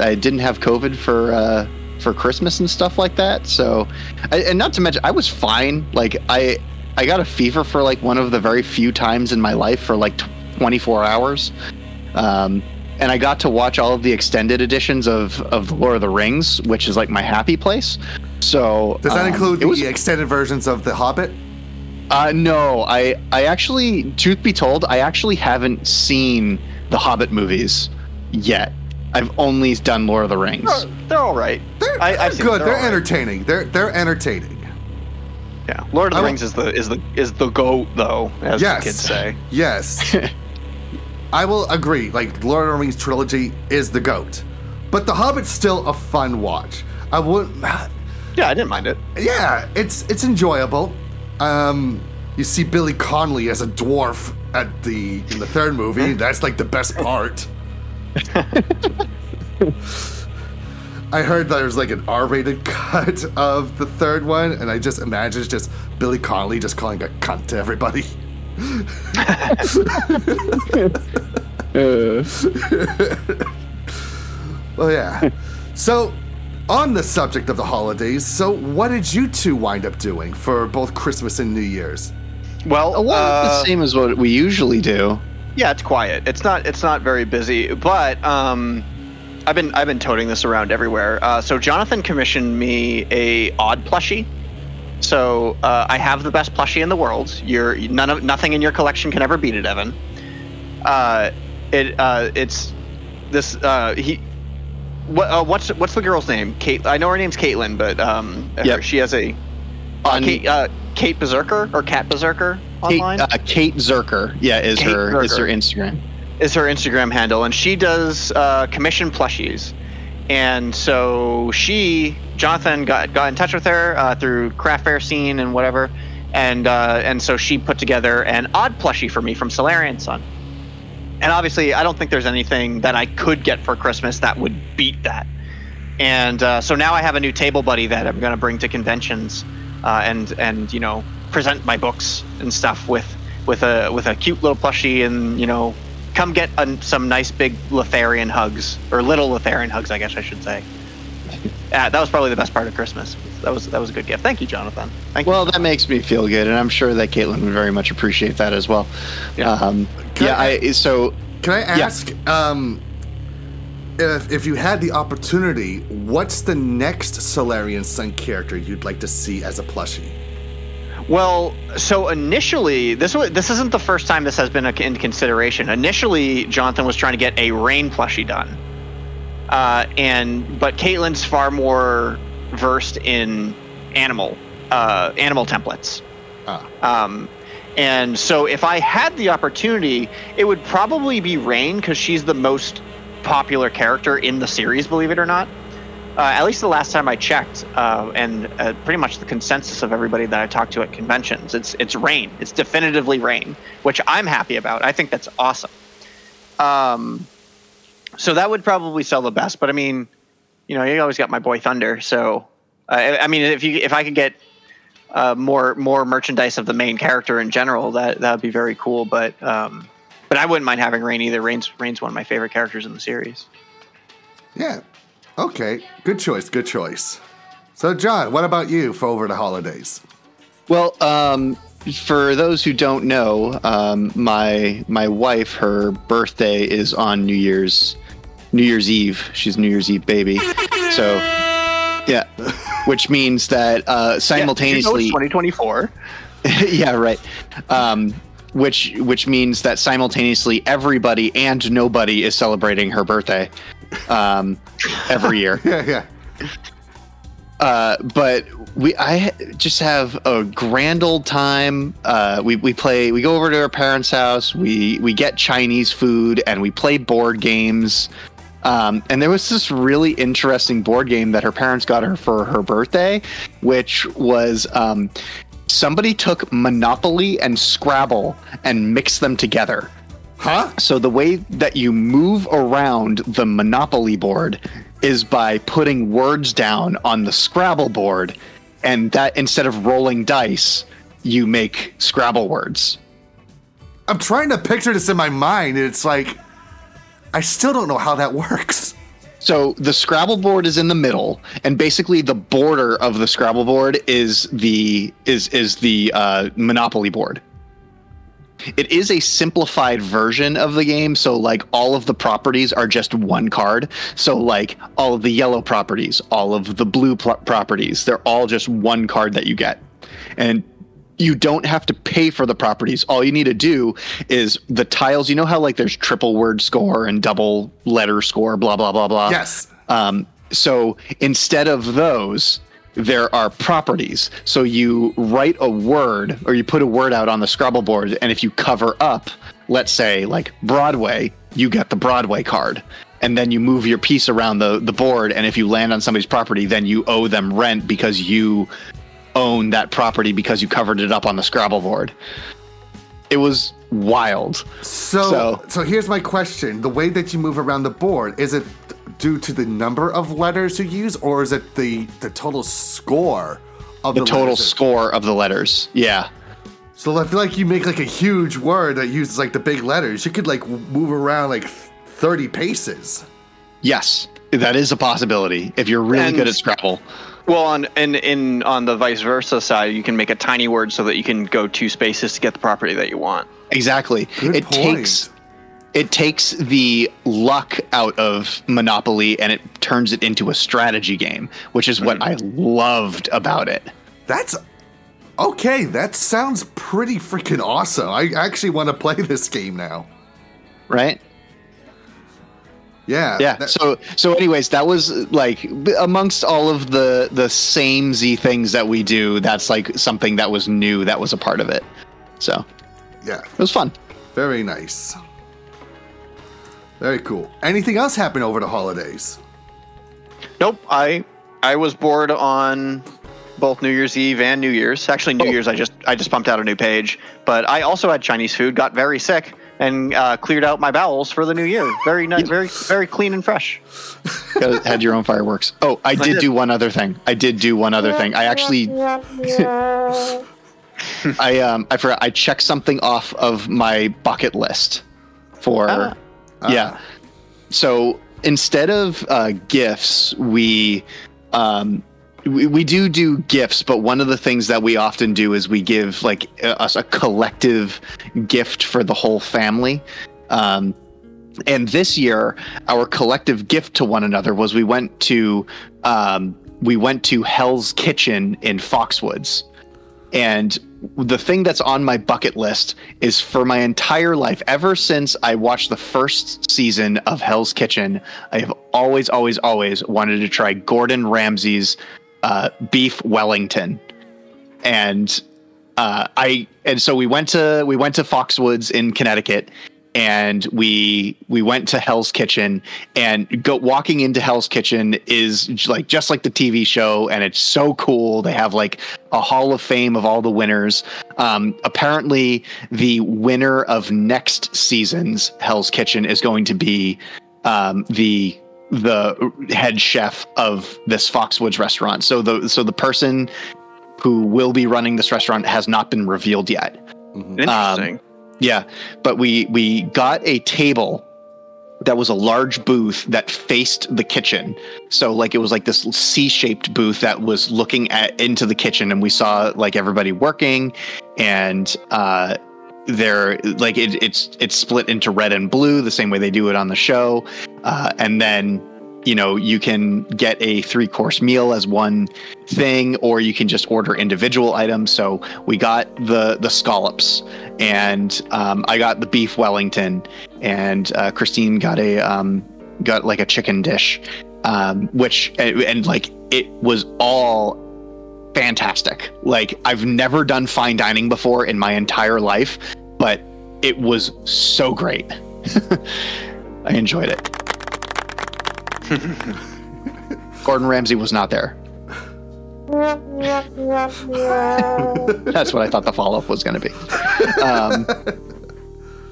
I didn't have COVID for uh, for Christmas and stuff like that. So, I, and not to mention, I was fine. Like I I got a fever for like one of the very few times in my life for like 24 hours. Um, and I got to watch all of the extended editions of of the Lord of the Rings, which is like my happy place. So Does that um, include the was- extended versions of The Hobbit? uh, no, I I actually, truth be told, I actually haven't seen the Hobbit movies yet. I've only done Lord of the Rings. They're, they're all right. They're, I- they're I've good. They're, They're all right. entertaining. They're they're entertaining. Yeah, Lord of I the will- Rings is the is the is the goat though, as Yes. the kids say. Yes. I will agree. Like Lord of the Rings trilogy is the goat, but The Hobbit's still a fun watch. I wouldn't. Yeah, I didn't mind it. Yeah, it's it's enjoyable. Um, you see Billy Connolly as a dwarf at the in the third movie. That's like the best part. I heard that there's like an R-rated cut of the third one, and I just imagine it's just Billy Connolly just calling a cunt to everybody. Well, yeah. so, on the subject of the holidays, so what did you two wind up doing for both Christmas and New Year's? Well, A lot of the uh, same as what we usually do. Yeah, it's quiet. It's not. It's not very busy. But um, I've been I've been toting this around everywhere. Uh, so Jonathan commissioned me a odd plushie. So uh, I have the best plushie in the world. You're none of nothing in your collection can ever beat it, Evan. Uh, it uh, it's this uh, he. What, uh, what's what's the girl's name? Kate. I know her name's Caitlin, but um, Yep. she has a uh, On- Kate, uh, Kate Berserker or Cat Berserker Kate, online. uh, Kate Zerker, yeah, is Kate her is her Instagram. Is her Instagram handle, and she does uh, commission plushies. And so she, Jonathan, got got in touch with her uh, through craft fair scene and whatever, and uh, and so she put together an odd plushie for me from Solarian Sun. And obviously, I don't think there's anything that I could get for Christmas that would beat that. And uh, so now I have a new table buddy that I'm going to bring to conventions, uh, and and you know present my books and stuff with with a with a cute little plushie, and you know come get un some nice big Lotharian hugs or little Lotharian hugs, I guess I should say. Uh, that was probably the best part of Christmas. That was that was a good gift. Thank you, Jonathan. Thank you. Well, that makes me feel good, and I'm sure that Caitlin would very much appreciate that as well. Yeah. Um, yeah. I- I, so Can I Yeah. ask, um, if, if you had the opportunity, what's the next Solarian Sun character you'd like to see as a plushie? Well, so initially, this was this isn't the first time this has been in consideration. Initially, Jonathan was trying to get a rain plushie done, uh, and but Caitlin's far more versed in animal uh, animal templates. Ah. Um, and so, if I had the opportunity, it would probably be Rain because she's the most popular character in the series, believe it or not. Uh, at least the last time I checked, uh, and uh, pretty much the consensus of everybody that I talked to at conventions, it's it's Rain. It's definitively Rain, which I'm happy about. I think that's awesome. Um, so that would probably sell the best. But I mean, you know, you always got my boy Thunder. So uh, I, I mean, if you if I could get uh, more more merchandise of the main character in general, that that would be very cool. But um, but I wouldn't mind having Rain either. Rain's Rain's one of my favorite characters in the series. Yeah. Okay. Good choice. Good choice. So, John, what about you for over the holidays? Well, um, for those who don't know, um, my my wife, her birthday is on New Year's New Year's Eve. She's a New Year's Eve baby, so yeah, which means that uh, simultaneously, 2024. yeah, right. Um, which which means that simultaneously everybody and nobody is celebrating her birthday um, every year. Yeah, yeah. Uh, but we I just have a grand old time. Uh, we we play. We go over to our parents' house. We we get Chinese food and we play board games. Um, and there was this really interesting board game that her parents got her for her birthday, which was um, somebody took Monopoly and Scrabble and mixed them together. Huh? So the way that you move around the Monopoly board is by putting words down on the Scrabble board, and that instead of rolling dice, you make Scrabble words. I'm trying to picture this in my mind, and it's like, I still don't know how that works. So the Scrabble board is in the middle, and basically the border of the Scrabble board is the is is the uh, Monopoly board. It is a simplified version of the game, so like all of the properties are just one card. So like all of the yellow properties, all of the blue pl- properties, they're all just one card that you get, and you don't have to pay for the properties. All you need to do is the tiles. You know how like there's triple word score and double letter score, blah blah blah blah. Yes. Um, so instead of those, there are properties. So you write a word or you put a word out on the Scrabble board, and if you cover up, let's say like Broadway, you get the Broadway card. And then you move your piece around the, the board, and if you land on somebody's property, then you owe them rent because you own that property because you covered it up on the Scrabble board. It was wild. So, So- so, here's my question: the way that you move around the board is it due to the number of letters you use, or is it the the total score of The the, total letters? score of the letters. Yeah. So I feel like you make like a huge word that uses like the big letters. You could like move around like 30 paces. Yes, that is a possibility if you're really And- good at Scrabble. Well, on and in on the vice versa side, you can make a tiny word so that you can go two spaces to get the property that you want. Exactly. Good it point. takes it takes the luck out of Monopoly and it turns it into a strategy game, which is what mm-hmm. I loved about it. That's okay. That sounds pretty freaking awesome. I actually want to play this game now. Right? Yeah. Yeah. that- so so anyways, that was like amongst all of the the same Z things that we do, that's like something that was new that was a part of it. So, yeah. it was fun. Very nice. Very cool. Anything else happen over the holidays? Nope, I I was bored on both New Year's Eve and New Year's. Actually, New Oh. Year's I just I just pumped out a new page, but I also had Chinese food, got very sick, and uh, cleared out my bowels for the new year. Very nice, very very clean and fresh. Had your own fireworks. Oh, I did did. do one other thing. I did do one other thing. I actually I um I forgot I checked something off of my bucket list for Ah. Yeah. So instead of uh, gifts, we um we, we do do gifts, but one of the things that we often do is we give like a- us a collective gift for the whole family. Um, and this year, our collective gift to one another was we went to um, we went to Hell's Kitchen in Foxwoods, and the thing that's on my bucket list is for my entire life, ever since I watched the first season of Hell's Kitchen, I have always, always, always wanted to try Gordon Ramsay's uh, beef Wellington, and uh, I and so we went to we went to Foxwoods in Connecticut, and we we went to Hell's Kitchen and go walking into Hell's Kitchen is like just like the TV show and it's so cool. They have like a Hall of Fame of all the winners. Um, apparently, the winner of next season's Hell's Kitchen is going to be um, the the head chef of this Foxwoods restaurant. So the so the person who will be running this restaurant has not been revealed yet. Interesting. Yeah, but we we got a table that was a large booth that faced the kitchen. So like it was like this C-shaped booth that was looking at into the kitchen and we saw like everybody working and uh there like it, it's it's split into red and blue the same way they do it on the show. Uh and then you know you can get a three course meal as one thing or you can just order individual items. So we got the the scallops and um, i got the beef wellington and uh, christine got a um, got like a chicken dish um, which and, and like it was all fantastic. Like i've never done fine dining before in my entire life but it was so great. I enjoyed it Gordon Ramsay was not there. That's what I thought the follow up was going to be. Um,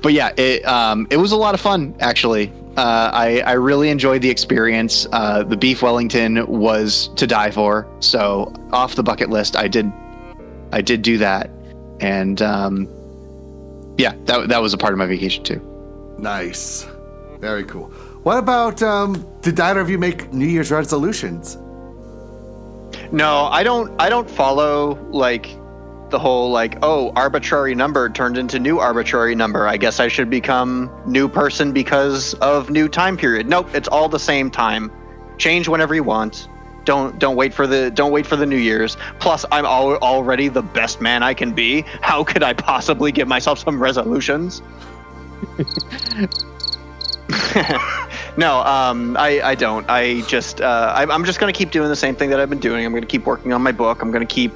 but yeah, it um, it was a lot of fun actually. Uh, I I really enjoyed the experience. Uh, the beef Wellington was to die for. So off the bucket list, I did I did do that, and um, yeah, that that was a part of my vacation too. Nice. Very cool. What about um did either of you make New Year's resolutions? No, I don't. I don't follow like the whole like oh arbitrary number turned into new arbitrary number. I guess I should become new person because of new time period. Nope, it's all the same time. Change whenever you want. Don't don't wait for the don't wait for the New Year's. Plus, I'm al- already the best man I can be. How could I possibly give myself some resolutions? no, um, I, I don't. I just, uh, I, I'm just going to keep doing the same thing that I've been doing. I'm going to keep working on my book. I'm going to keep,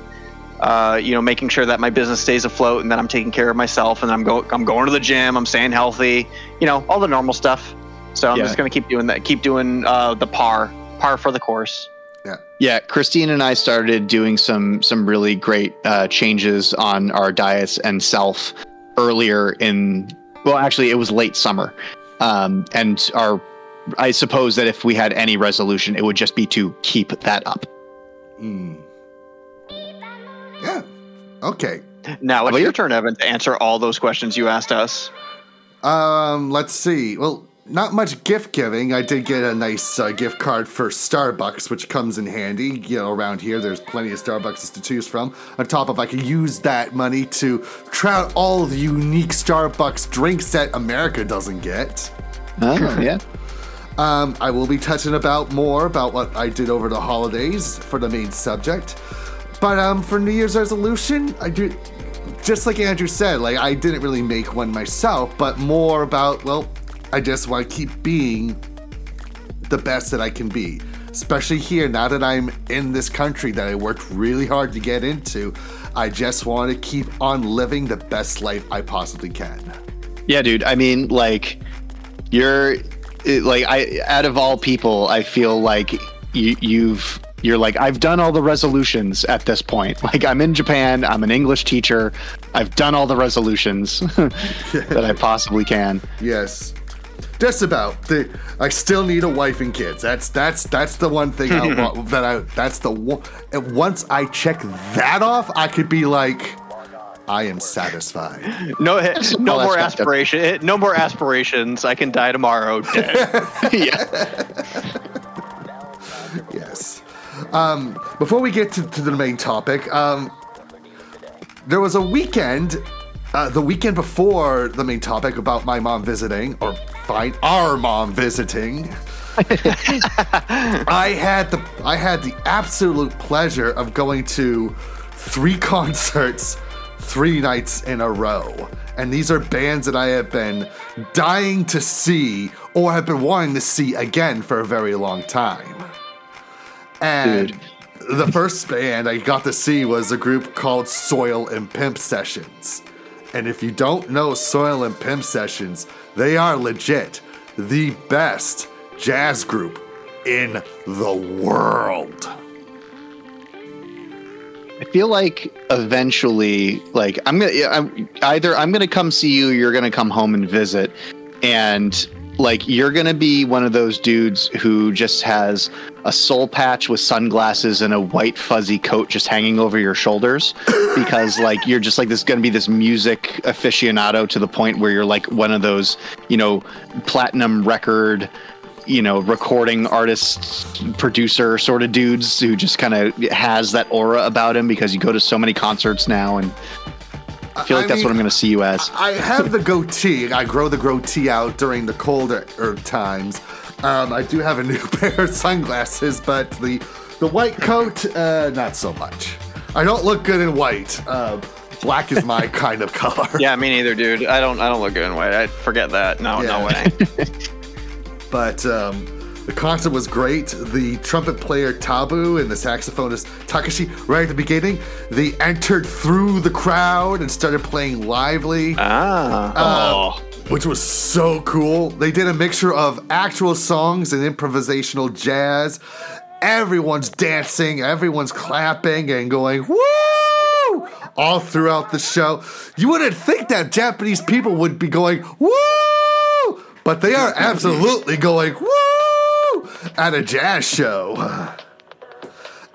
uh, you know, making sure that my business stays afloat and that I'm taking care of myself and I'm going, I'm going to the gym. I'm staying healthy. You know, all the normal stuff. So I'm Yeah. just going to keep doing that. Keep doing uh, the par, par for the course. Yeah. Yeah, Christine and I started doing some some really great uh, changes on our diets and self earlier in well, actually, it was late summer, um, and our I suppose that if we had any resolution, it would just be to keep that up. Hmm. Yeah. Okay. Now it's your turn, Evan, to answer all those questions you asked us. Um, let's see. Well, not much gift giving. I did get a nice uh, gift card for Starbucks, which comes in handy. You know, around here, there's plenty of Starbucks to choose from. On top of, I could use that money to try out all the unique Starbucks drinks that America doesn't get. Oh, yeah. Um, I will be touching about more about what I did over the holidays for the main subject. But um, for New Year's resolution, I do just like Andrew said, like I didn't really make one myself, but more about well, I just want to keep being the best that I can be. Especially here, now that I'm in this country that I worked really hard to get into, I just want to keep on living the best life I possibly can. Yeah, dude. I mean, like, you're like, I out of all people, I feel like you, you've you're like I've done all the resolutions at this point. Like, I'm in Japan. I'm an English teacher. I've done all the resolutions that I possibly can. Yes. Just about. The, I still need a wife and kids. That's that's that's the one thing I want. That I that's the one. And once I check that off, I could be like, I am satisfied. No, no more fucked up. aspiration. No more aspirations. I can die tomorrow. Dead. yeah. yes. Um, before we get to, to the main topic, um, there was a weekend, uh, the weekend before the main topic about my mom visiting, or fine, our mom visiting. I had the I had the absolute pleasure of going to three concerts, three nights in a row. And these are bands that I have been dying to see or have been wanting to see again for a very long time. And the first band I got to see was a group called Soil and Pimp Sessions. And if you don't know Soil and Pimp Sessions, they are legit the best jazz group in the world. I feel like eventually, like I'm gonna I'm, either I'm gonna come see you, you're gonna come home and visit, and like you're gonna be one of those dudes who just has a soul patch with sunglasses and a white fuzzy coat just hanging over your shoulders because like you're just like this gonna be this music aficionado to the point where you're like one of those you know platinum record you know recording artist producer sort of dudes who just kind of has that aura about him because you go to so many concerts now and I feel like I that's what I'm going to see you as. I have the goatee. I grow the goatee out during the colder er, times. Um, I do have a new pair of sunglasses, but the the white coat, uh, not so much. I don't look good in white. Uh, black is my kind of color. yeah, me neither, dude. I don't. I don't look good in white. I forget that. No, no way. But um, the concert was great. The trumpet player Tabu and the saxophonist Takashi, right at the beginning, they entered through the crowd and started playing lively. ah. Uh, which was so cool. They did a mixture of actual songs and improvisational jazz. Everyone's dancing, everyone's clapping and going, woo! All throughout the show. You wouldn't think that Japanese people would be going, woo! But they are absolutely going, woo! At a jazz show.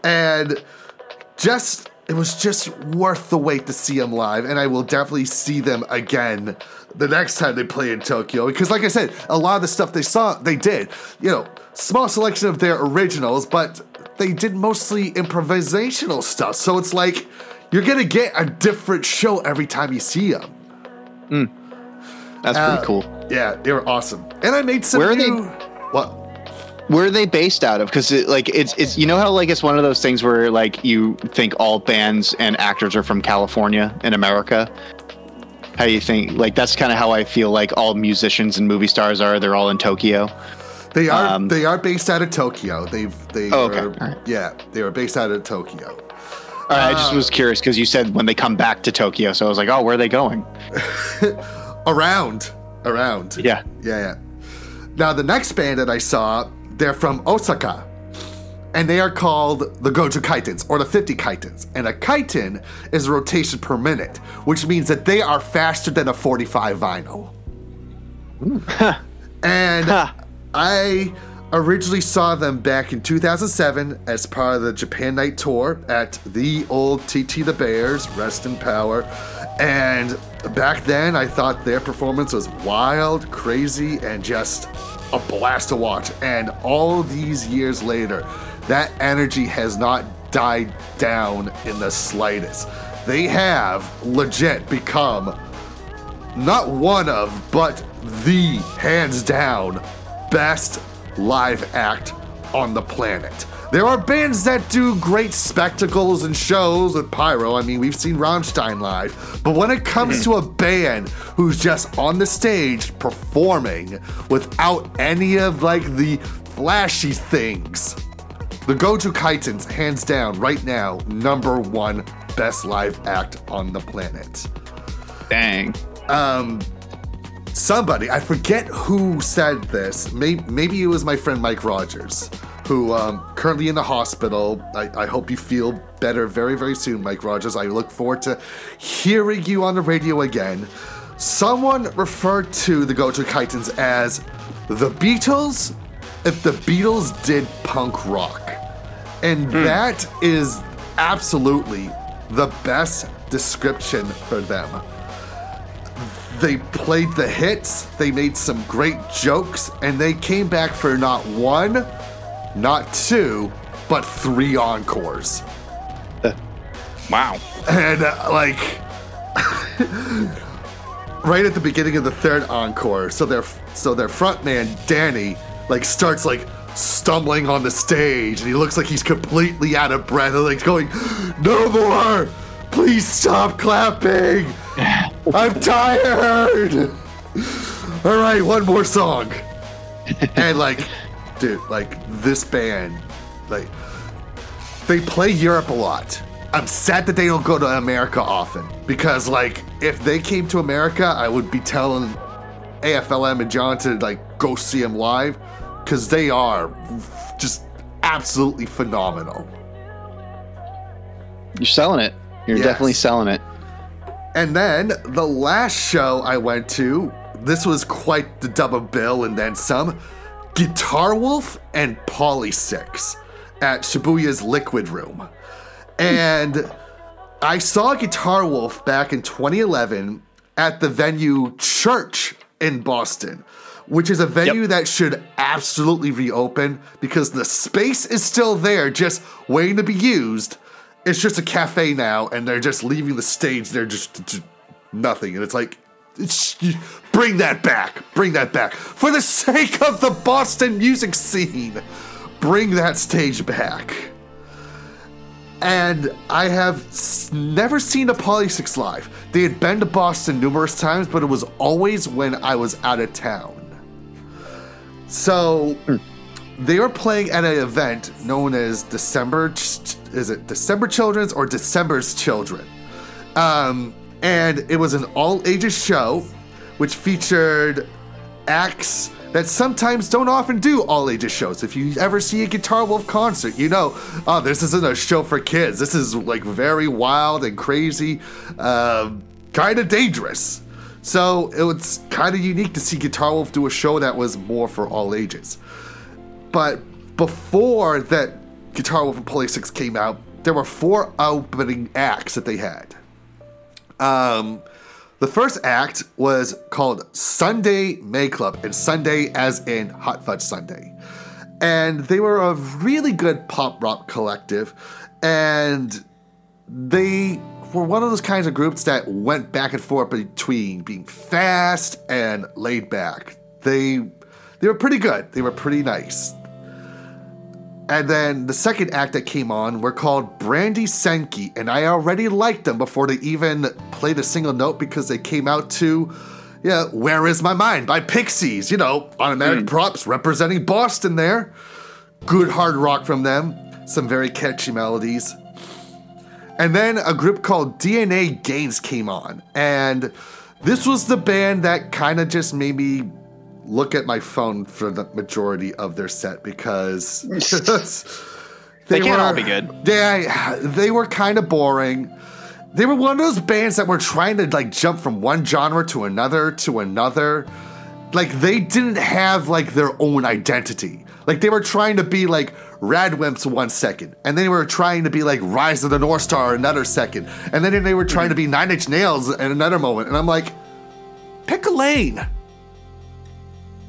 And just it was just worth the wait to see them live and i will definitely see them again the next time they play in tokyo. Because like i said a lot of the stuff they saw they did. You know small selection of their originals but they did mostly improvisational stuff. So it's like you're gonna get a different show every time you see them That's Uh, pretty cool. yeah they were awesome. And i made some Where are they- new what Where are they based out of? Because it, like it's it's you know how like it's one of those things where like you think all bands and actors are from California in America. How you think like that's kind of how I feel like all musicians and movie stars are. They're all in Tokyo. They are Um, they are based out of Tokyo. They've they Oh, okay. are, right. yeah they are based out of Tokyo. All right, I just was curious because you said when they come back to Tokyo, so I was like, oh, where are they going? Around, around. Yeah. yeah, yeah. Now the next band that I saw, they're from Osaka, and they are called the Goju Kaitenz or the 50 Kaitens. And a kaiten is a rotation per minute, which means that they are faster than a 45 vinyl. Hmm. and I Originally saw them back in 2007 as part of the Japan Night Tour at the old TT the Bears, rest in power. And back then, I thought their performance was wild, crazy, and just a blast to watch. And all these years later, that energy has not died down in the slightest. They have legit become not one of, but the hands down best live act on the planet. There are bands that do great spectacles and shows with pyro. I mean, we've seen Rammstein live. But when it comes to a band who's just on the stage performing without any of like the flashy things, the Goju Kaitenz, hands down, right now, number one best live act on the planet. Dang. Um, somebody, I forget who said this. Maybe, maybe it was my friend Mike Rogers, who um, currently in the hospital. I, I hope you feel better very, very soon, Mike Rogers. I look forward to hearing you on the radio again. Someone referred to the Goju Kaitenz as the Beatles if the Beatles did punk rock. And that is absolutely the best description for them. They played the hits, they made some great jokes, and they came back for not one, not two, but three encores. Wow. And uh, like right at the beginning of the third encore, so their so their frontman Danny like starts like stumbling on the stage, and he looks like he's completely out of breath, and like going, "No more! Please stop clapping! I'm tired! All right, one more song." and like, dude, like this band, like they play Europe a lot. I'm sad that they don't go to America often because, like, if they came to America, I would be telling AFLM and John to like go see them live because they are just absolutely phenomenal. You're selling it. You're Yes. definitely selling it. And then the last show I went to, this was quite the double bill and then some. Guitar Wolf and Polysics at Shibuya's Liquid Room. And I saw Guitar Wolf back in 2011 at the venue Church in Boston, which is a venue that should absolutely reopen because the space is still there, just waiting to be used. It's just a cafe now, and they're just leaving the stage. They're just, just nothing, and it's like, it's, bring that back, bring that back for the sake of the Boston music scene. Bring that stage back. And I have never seen a Polysics live. They had been to Boston numerous times, but it was always when I was out of town. So hmm. They were playing at an event known as December. Is it December Children's or December's Children? Um, and it was an all ages show, which featured acts that sometimes don't often do all ages shows. If you ever see a Guitar Wolf concert, you know, oh, this isn't a show for kids. This is like very wild and crazy, um, kind of dangerous. So it was kind of unique to see Guitar Wolf do a show that was more for all ages. But before that Guitar Wolf and Polysics came out, there were four opening acts that they had. Um, the first act was called Sundae May Club, and Sundae as in Hot Fudge Sunday. And they were a really good pop rock collective, and they were one of those kinds of groups that went back and forth between being fast and laid back. They they were pretty good. They were pretty nice. And then the second act that came on were called Brandy Senki, and I already liked them before they even played a single note because they came out to, yeah, Where Is My Mind by Pixies, you know, automatic hmm. props representing Boston there. Good hard rock from them, some very catchy melodies. And then a group called DNA Gains came on, and this was the band that kind of just made me look at my phone for the majority of their set because They can't all be good. Yeah, they were kind of boring. They were one of those bands that were trying to like jump from one genre to another to another. Like they didn't have like their own identity. Like they were trying to be like Radwimps one second, and then they were trying to be like Rise of the North Star another second, and then they were trying to be Nine Inch Nails in another moment, and I'm like, pick a lane.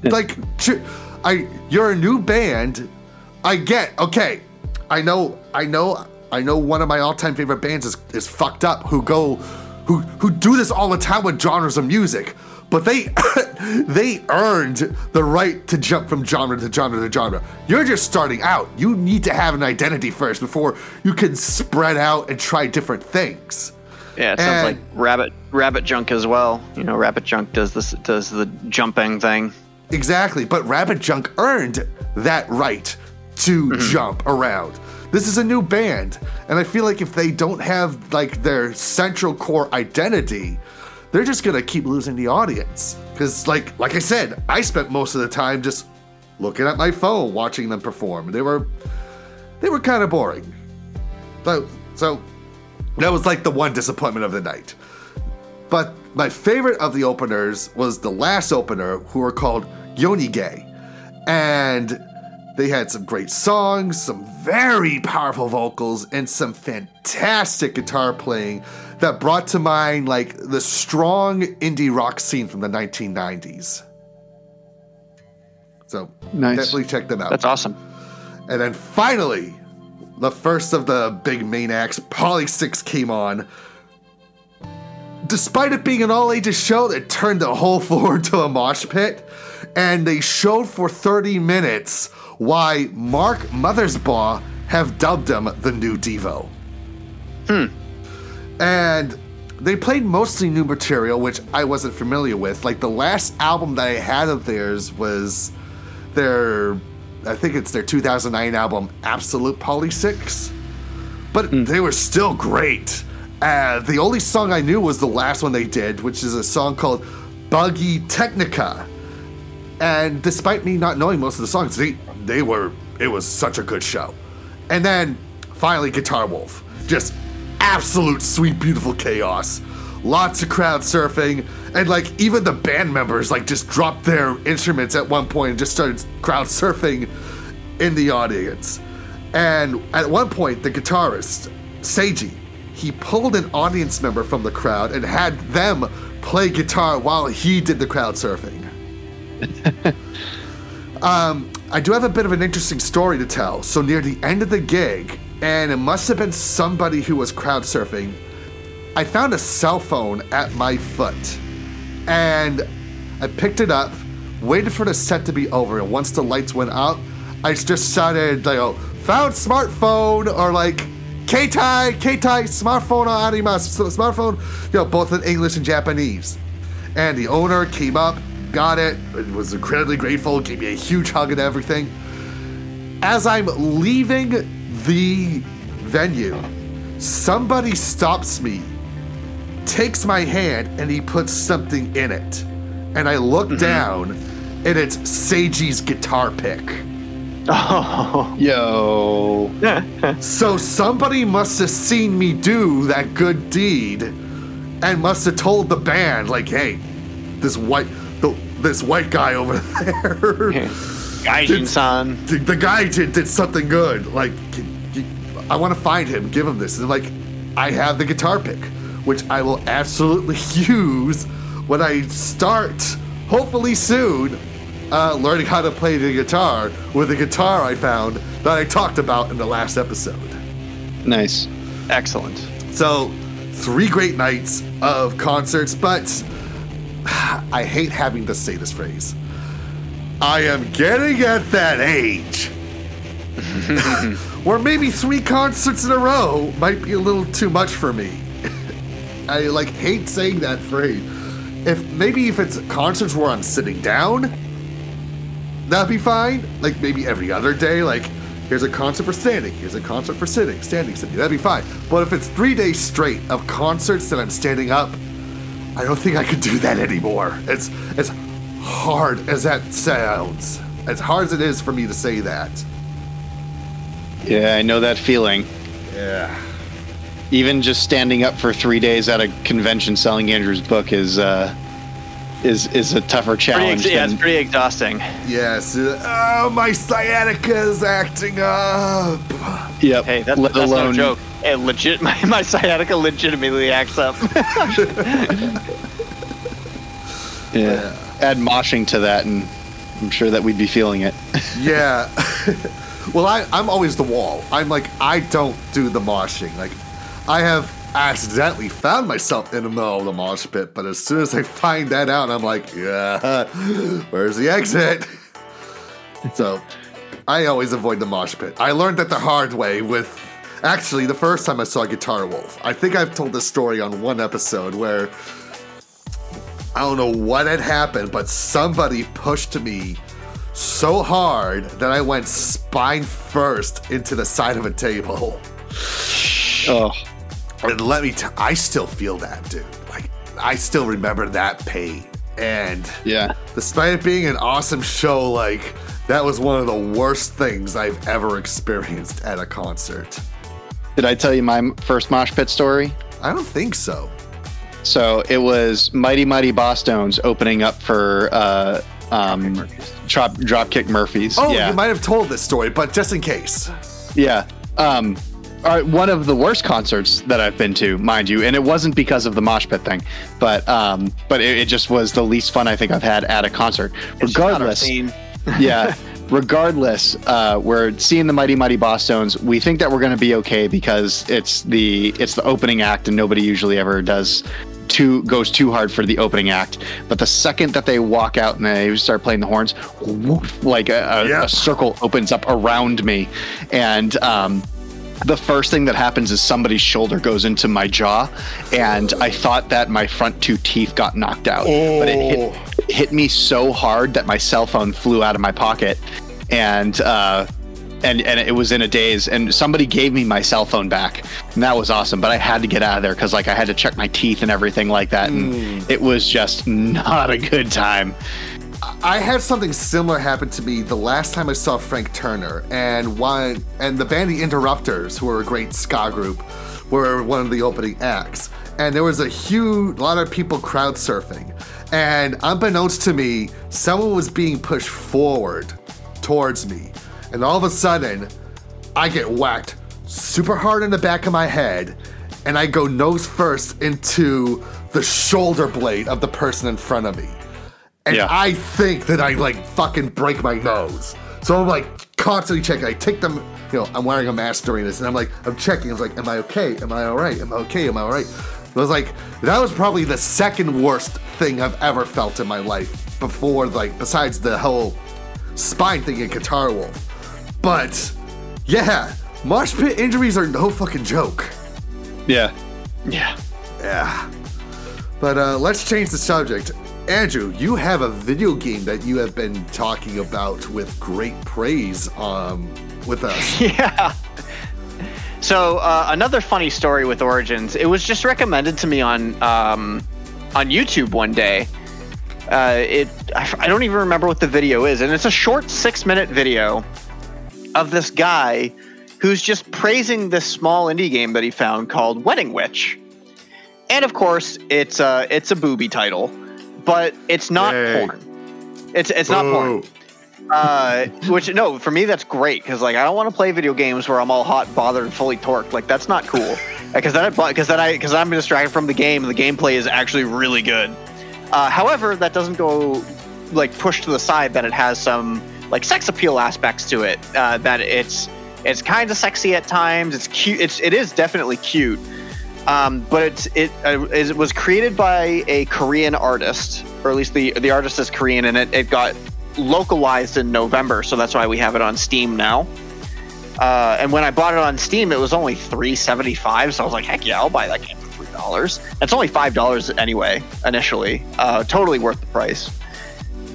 like, I you're a new band. I get okay. I know. I know. I know. One of my all-time favorite bands is is fucked up. Who go, who who do this all the time with genres of music. But they they earned the right to jump from genre to genre to genre. You're just starting out. You need to have an identity first before you can spread out and try different things. Yeah, it sounds like Rabbit Rabbit Junk as well. You know, Rabbit Junk does this does the jumping thing. Exactly, but Rabbit Junk earned that right to mm-hmm. jump around. This is a new band, and I feel like if they don't have like their central core identity, they're just gonna keep losing the audience. Because, like, like I said, I spent most of the time just looking at my phone watching them perform. They were, they were kind of boring. So, so that was like the one disappointment of the night. But my favorite of the openers was the last opener, who were called Yonige. And they had some great songs, some very powerful vocals, and some fantastic guitar playing that brought to mind like the strong indie rock scene from the 1990s. So Nice. definitely check them out. That's awesome. And then finally, the first of the big main acts, Polysics came on. Despite it being an all ages show that turned the whole floor into a mosh pit, and they showed for 30 minutes why Mark Mothersbaugh have dubbed him the new Devo. Hmm. And they played mostly new material, which I wasn't familiar with. Like the last album that I had of theirs was their, I think it's their 2009 album, Absolute Polysics. But they were still great. Uh, the only song I knew was the last one they did, which is a song called Buggie Technica. And despite me not knowing most of the songs, they they were it was such a good show. And then finally Guitar Wolf. Just absolute sweet beautiful chaos. Lots of crowd surfing and like even the band members like just dropped their instruments at one point and just started crowd surfing in the audience. And at one point the guitarist, Seiji, he pulled an audience member from the crowd and had them play guitar while he did the crowd surfing. um, I do have a bit of an interesting story to tell. So near the end of the gig, and it must have been somebody who was crowd surfing, I found a cell phone at my foot. And I picked it up, waited for the set to be over, and once the lights went out, I just shouted, like, oh, found smartphone, or like, Keitai, Keitai, smartphone arimasu, smartphone, you know, both in English and Japanese. And the owner came up, got it, was incredibly grateful, gave me a huge hug and everything. As I'm leaving the venue, somebody stops me, takes my hand, and he puts something in it. And I look mm-hmm. down, and it's Seiji's guitar pick. Oh, Yo. So somebody must have seen me do that good deed and must have told the band, like, hey, this white the, this white guy over there. Gaijin-san. the, the guy did, did something good. Like, I want to find him, give him this. And like, I have the guitar pick, which I will absolutely use when I start, hopefully soon, uh, learning how to play the guitar with the guitar I found that I talked about in the last episode. Nice. Excellent. So, three great nights of concerts, but I hate having to say this phrase. I am getting at that age where maybe three concerts in a row might be a little too much for me. I like hate saying that phrase. If maybe if it's concerts where I'm sitting down, that'd be fine. Like maybe every other day, like here's a concert for standing, here's a concert for sitting, standing, sitting, that'd be fine. But if it's three days straight of concerts that I'm standing up, I don't think I could do that anymore. It's as hard as that sounds, as hard as it is for me to say that. Yeah, I know that feeling. Yeah. Even just standing up for three days at a convention selling Andrew's book is uh, is is a tougher Pretty challenge. ex- yeah, it's pretty exhausting. Yes. Oh, my sciatica is acting up. yep. Hey, that's, let that's alone no joke. Hey, legit, my, my sciatica legitimately acts up. Yeah. Add moshing to that, and I'm sure that we'd be feeling it. Yeah. well, I, I'm always the wall. I'm like, I don't do the moshing. Like, I have accidentally found myself in the middle of the mosh pit, but as soon as I find that out, I'm like, yeah, where's the exit? so, I always avoid the mosh pit. I learned that the hard way with. Actually, the first time I saw Guitar Wolf, I think I've told this story on one episode where I don't know what had happened, but somebody pushed me so hard that I went spine first into the side of a table. Oh, And let me t- I still feel that, dude. Like, I still remember that pain. And yeah. despite it being an awesome show, like, that was one of the worst things I've ever experienced at a concert. Did I tell you my first mosh pit story? I don't think so. So it was Mighty Mighty Bosstones opening up for uh, um, Drop Dropkick Murphys. Oh, yeah. you might have told this story, but just in case. Yeah. Um, one of the worst concerts that I've been to, mind you, and it wasn't because of the mosh pit thing, but um, but it, it just was the least fun I think I've had at a concert. It's just not our Regardless, yeah. Regardless, uh, we're seeing the Mighty Mighty Bosstones. We think that we're going to be okay because it's the it's the opening act, and nobody usually ever does too goes too hard for the opening act. But the second that they walk out and they start playing the horns, woof, like a, a, Yeah. a circle opens up around me, and um, the first thing that happens is somebody's shoulder goes into my jaw, and I thought that my front two teeth got knocked out. But it hit, it hit me so hard that my cell phone flew out of my pocket, and uh, and and it was in a daze. And somebody gave me my cell phone back, and that was awesome. But I had to get out of there because like I had to check my teeth and everything like that, and it was just not a good time. I had something similar happen to me the last time I saw Frank Turner, and one and the band The Interrupters, who are a great ska group, were one of the opening acts. And there was a huge lot of people crowd surfing, and unbeknownst to me, someone was being pushed forward towards me, and all of a sudden, I get whacked super hard in the back of my head, and I go nose first into the shoulder blade of the person in front of me and Yeah. I think that I like fucking break my nose. So I'm like constantly checking. I take them, you know, I'm wearing a mask during this, and I'm like, I'm checking. I was like, am I okay? Am I all right? Am I okay? Am I all right? I was like, that was probably the second worst thing I've ever felt in my life before, like, besides the whole spine thing in Guitar Wolf. But yeah, mosh pit injuries are no fucking joke. Yeah. Yeah. Yeah. But uh, let's change the subject. Andrew, you have a video game that you have been talking about with great praise um, with us. Yeah. So uh, another funny story with Origins. It was just recommended to me on um, on YouTube one day. Uh, it I, I don't even remember what the video is, and it's a short six minute video of this guy who's just praising this small indie game that he found called Wedding Witch. And of course, it's a it's a booby title, but it's not Yay. porn. It's it's not porn. Uh, which no, for me that's great because like I don't want to play video games where I'm all hot, bothered, and fully torqued. Like that's not cool. Because then I because then I because I'm distracted from the game. and The gameplay is actually really good. Uh, however, that doesn't go like push to the side that it has some like sex appeal aspects to it. Uh, that it's it's kind of sexy at times. It's cute. It's it is definitely cute. Um, but it's it, uh, it was created by a Korean artist, or at least the the artist is Korean, and it, it got localized in November, so that's why we have it on Steam now. Uh, and when I bought it on Steam, it was only three seventy five. So I was like, heck yeah, I'll buy that game for three dollars. It's only five dollars anyway initially. Uh, totally worth the price.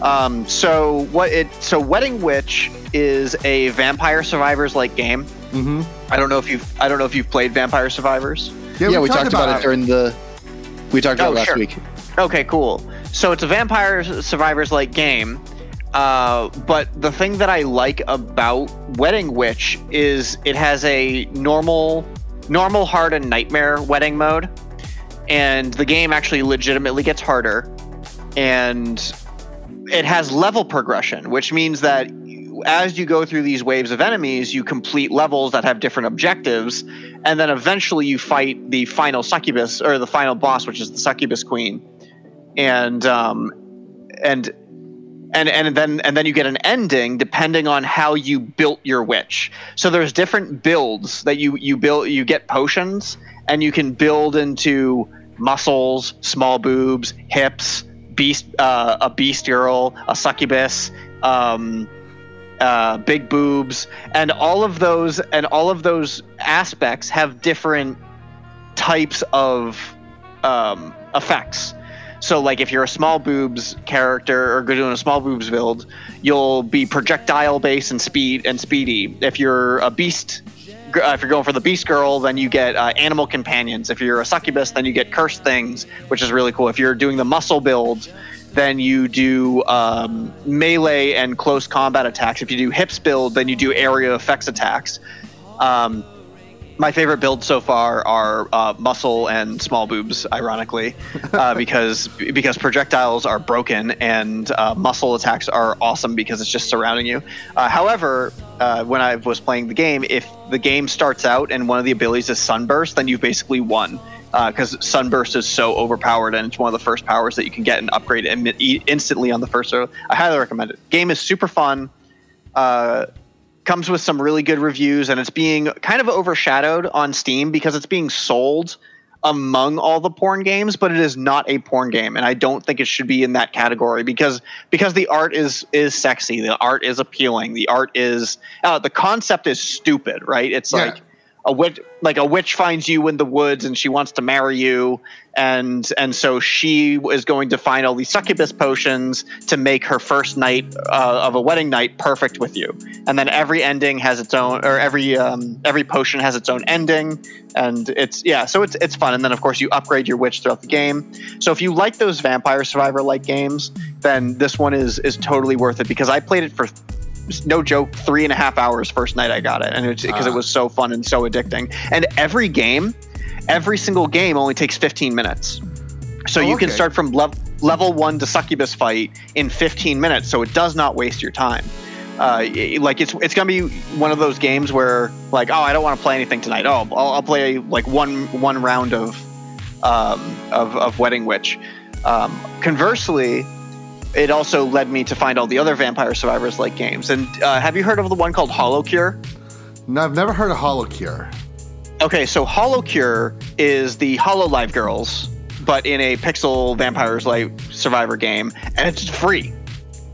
Um, so what it so Wedding Witch is a Vampire Survivors like game. Mhm. I don't know if you've I don't know if you've played Vampire Survivors. Yeah, we, talked about, it during the. We talked about Oh, it last sure. week. Okay, cool. So it's a Vampire Survivors like game. Uh, but the thing that I like about Wedding Witch is it has a normal, normal, hard, and nightmare wedding mode, and the game actually legitimately gets harder. and it has level progression, which means that as you go through these waves of enemies, you complete levels that have different objectives, and then eventually you fight the final succubus or the final boss, which is the succubus queen, and um, and and and then and then you get an ending depending on how you built your witch. So there's different builds that you you build you get potions and you can build into muscles, small boobs, hips, beast uh, a beast girl, a succubus, um, uh, big boobs, and all of those and all of those aspects have different types of um, effects. So, like, if you're a small boobs character or doing a small boobs build, you'll be projectile based and speed and speedy. If you're a beast, uh, if you're going for the beast girl, then you get uh, animal companions. If you're a succubus, then you get cursed things, which is really cool. If you're doing the muscle builds, then you do um, melee and close combat attacks. If you do hips build, then you do area effects attacks. Um, my favorite builds so far are uh, muscle and small boobs, ironically, uh, because because projectiles are broken and uh, muscle attacks are awesome because it's just surrounding you. Uh, however, uh, when I was playing the game, if the game starts out and one of the abilities is sunburst, then you've basically won because uh, sunburst is so overpowered and it's one of the first powers that you can get and upgrade Im- instantly on the first. So I highly recommend it. Game is super fun comes with some really good reviews and it's being kind of overshadowed on Steam because it's being sold among all the porn games but it is not a porn game and I don't think it should be in that category because because the art is is sexy the art is appealing the art is uh, the concept is stupid right it's Yeah. like a witch like a witch finds you in the woods and she wants to marry you and and so she is going to find all these succubus potions to make her first night uh, of a wedding night perfect with you. And then every ending has its own or every um, every potion has its own ending and it's yeah so it's it's fun. And then of course you upgrade your witch throughout the game. So if you like those vampire survivor like games then this one is is totally worth it because i played it for no joke three and a half hours first night i got it and it's because it Ah. was so fun and so addicting. And every game every single game only takes 15 minutes. So Oh, you can start from lev- level one to succubus fight in 15 minutes so it does not waste your time. Uh, like it's it's gonna be one of those games where like oh I don't want to play anything tonight. Oh I'll, I'll play like one one round of um, of, of Wedding Witch. Um, conversely, it also led me to find all the other Vampire Survivors like games. And uh, have you heard of the one called HoloCure? No, I've never heard of HoloCure. Okay, so HoloCure is the Hololive Girls, but in a pixel vampires like survivor game, and it's free.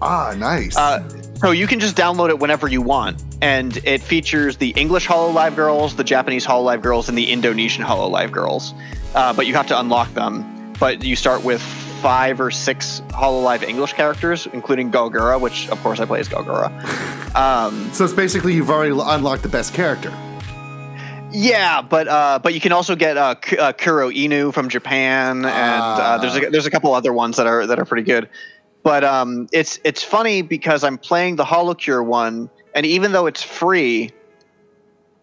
Ah, nice. Uh, so you can just download it whenever you want, and it features the English Hololive Girls, the Japanese Hololive Girls, and the Indonesian Hololive Girls. Uh, but you have to unlock them. But you start with five or six Hololive English characters, including Gawr Gura, which of course I play as Gawr Gura. Um, so it's basically you've already unlocked the best character. yeah, but uh, but you can also get uh, K- uh, Kuro Inu from Japan, and uh, there's a, there's a couple other ones that are that are pretty good. But um, it's it's funny because I'm playing the Holocure one, and even though it's free,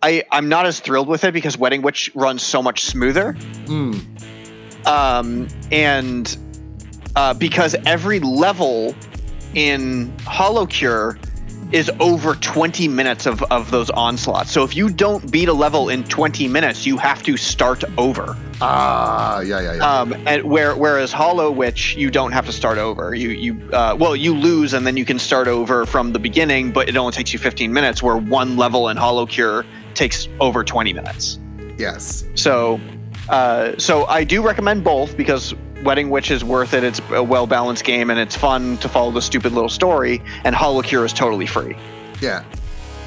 I I'm not as thrilled with it because Wedding Witch runs so much smoother. Hmm. Um, and uh, because every level in Holocure is over 20 minutes of, of those onslaughts. So if you don't beat a level in 20 minutes, you have to start over. Ah, yeah, yeah, yeah. Um, and where, whereas Hollow Witch, you don't have to start over. You you uh, well, you lose and then you can start over from the beginning, but it only takes you 15 minutes. Where one level in HoloCure takes over 20 minutes. yes. So, uh, so I do recommend both because Wedding Witch is worth it. It's a well balanced game and it's fun to follow the stupid little story. And HoloCure is totally free. Yeah.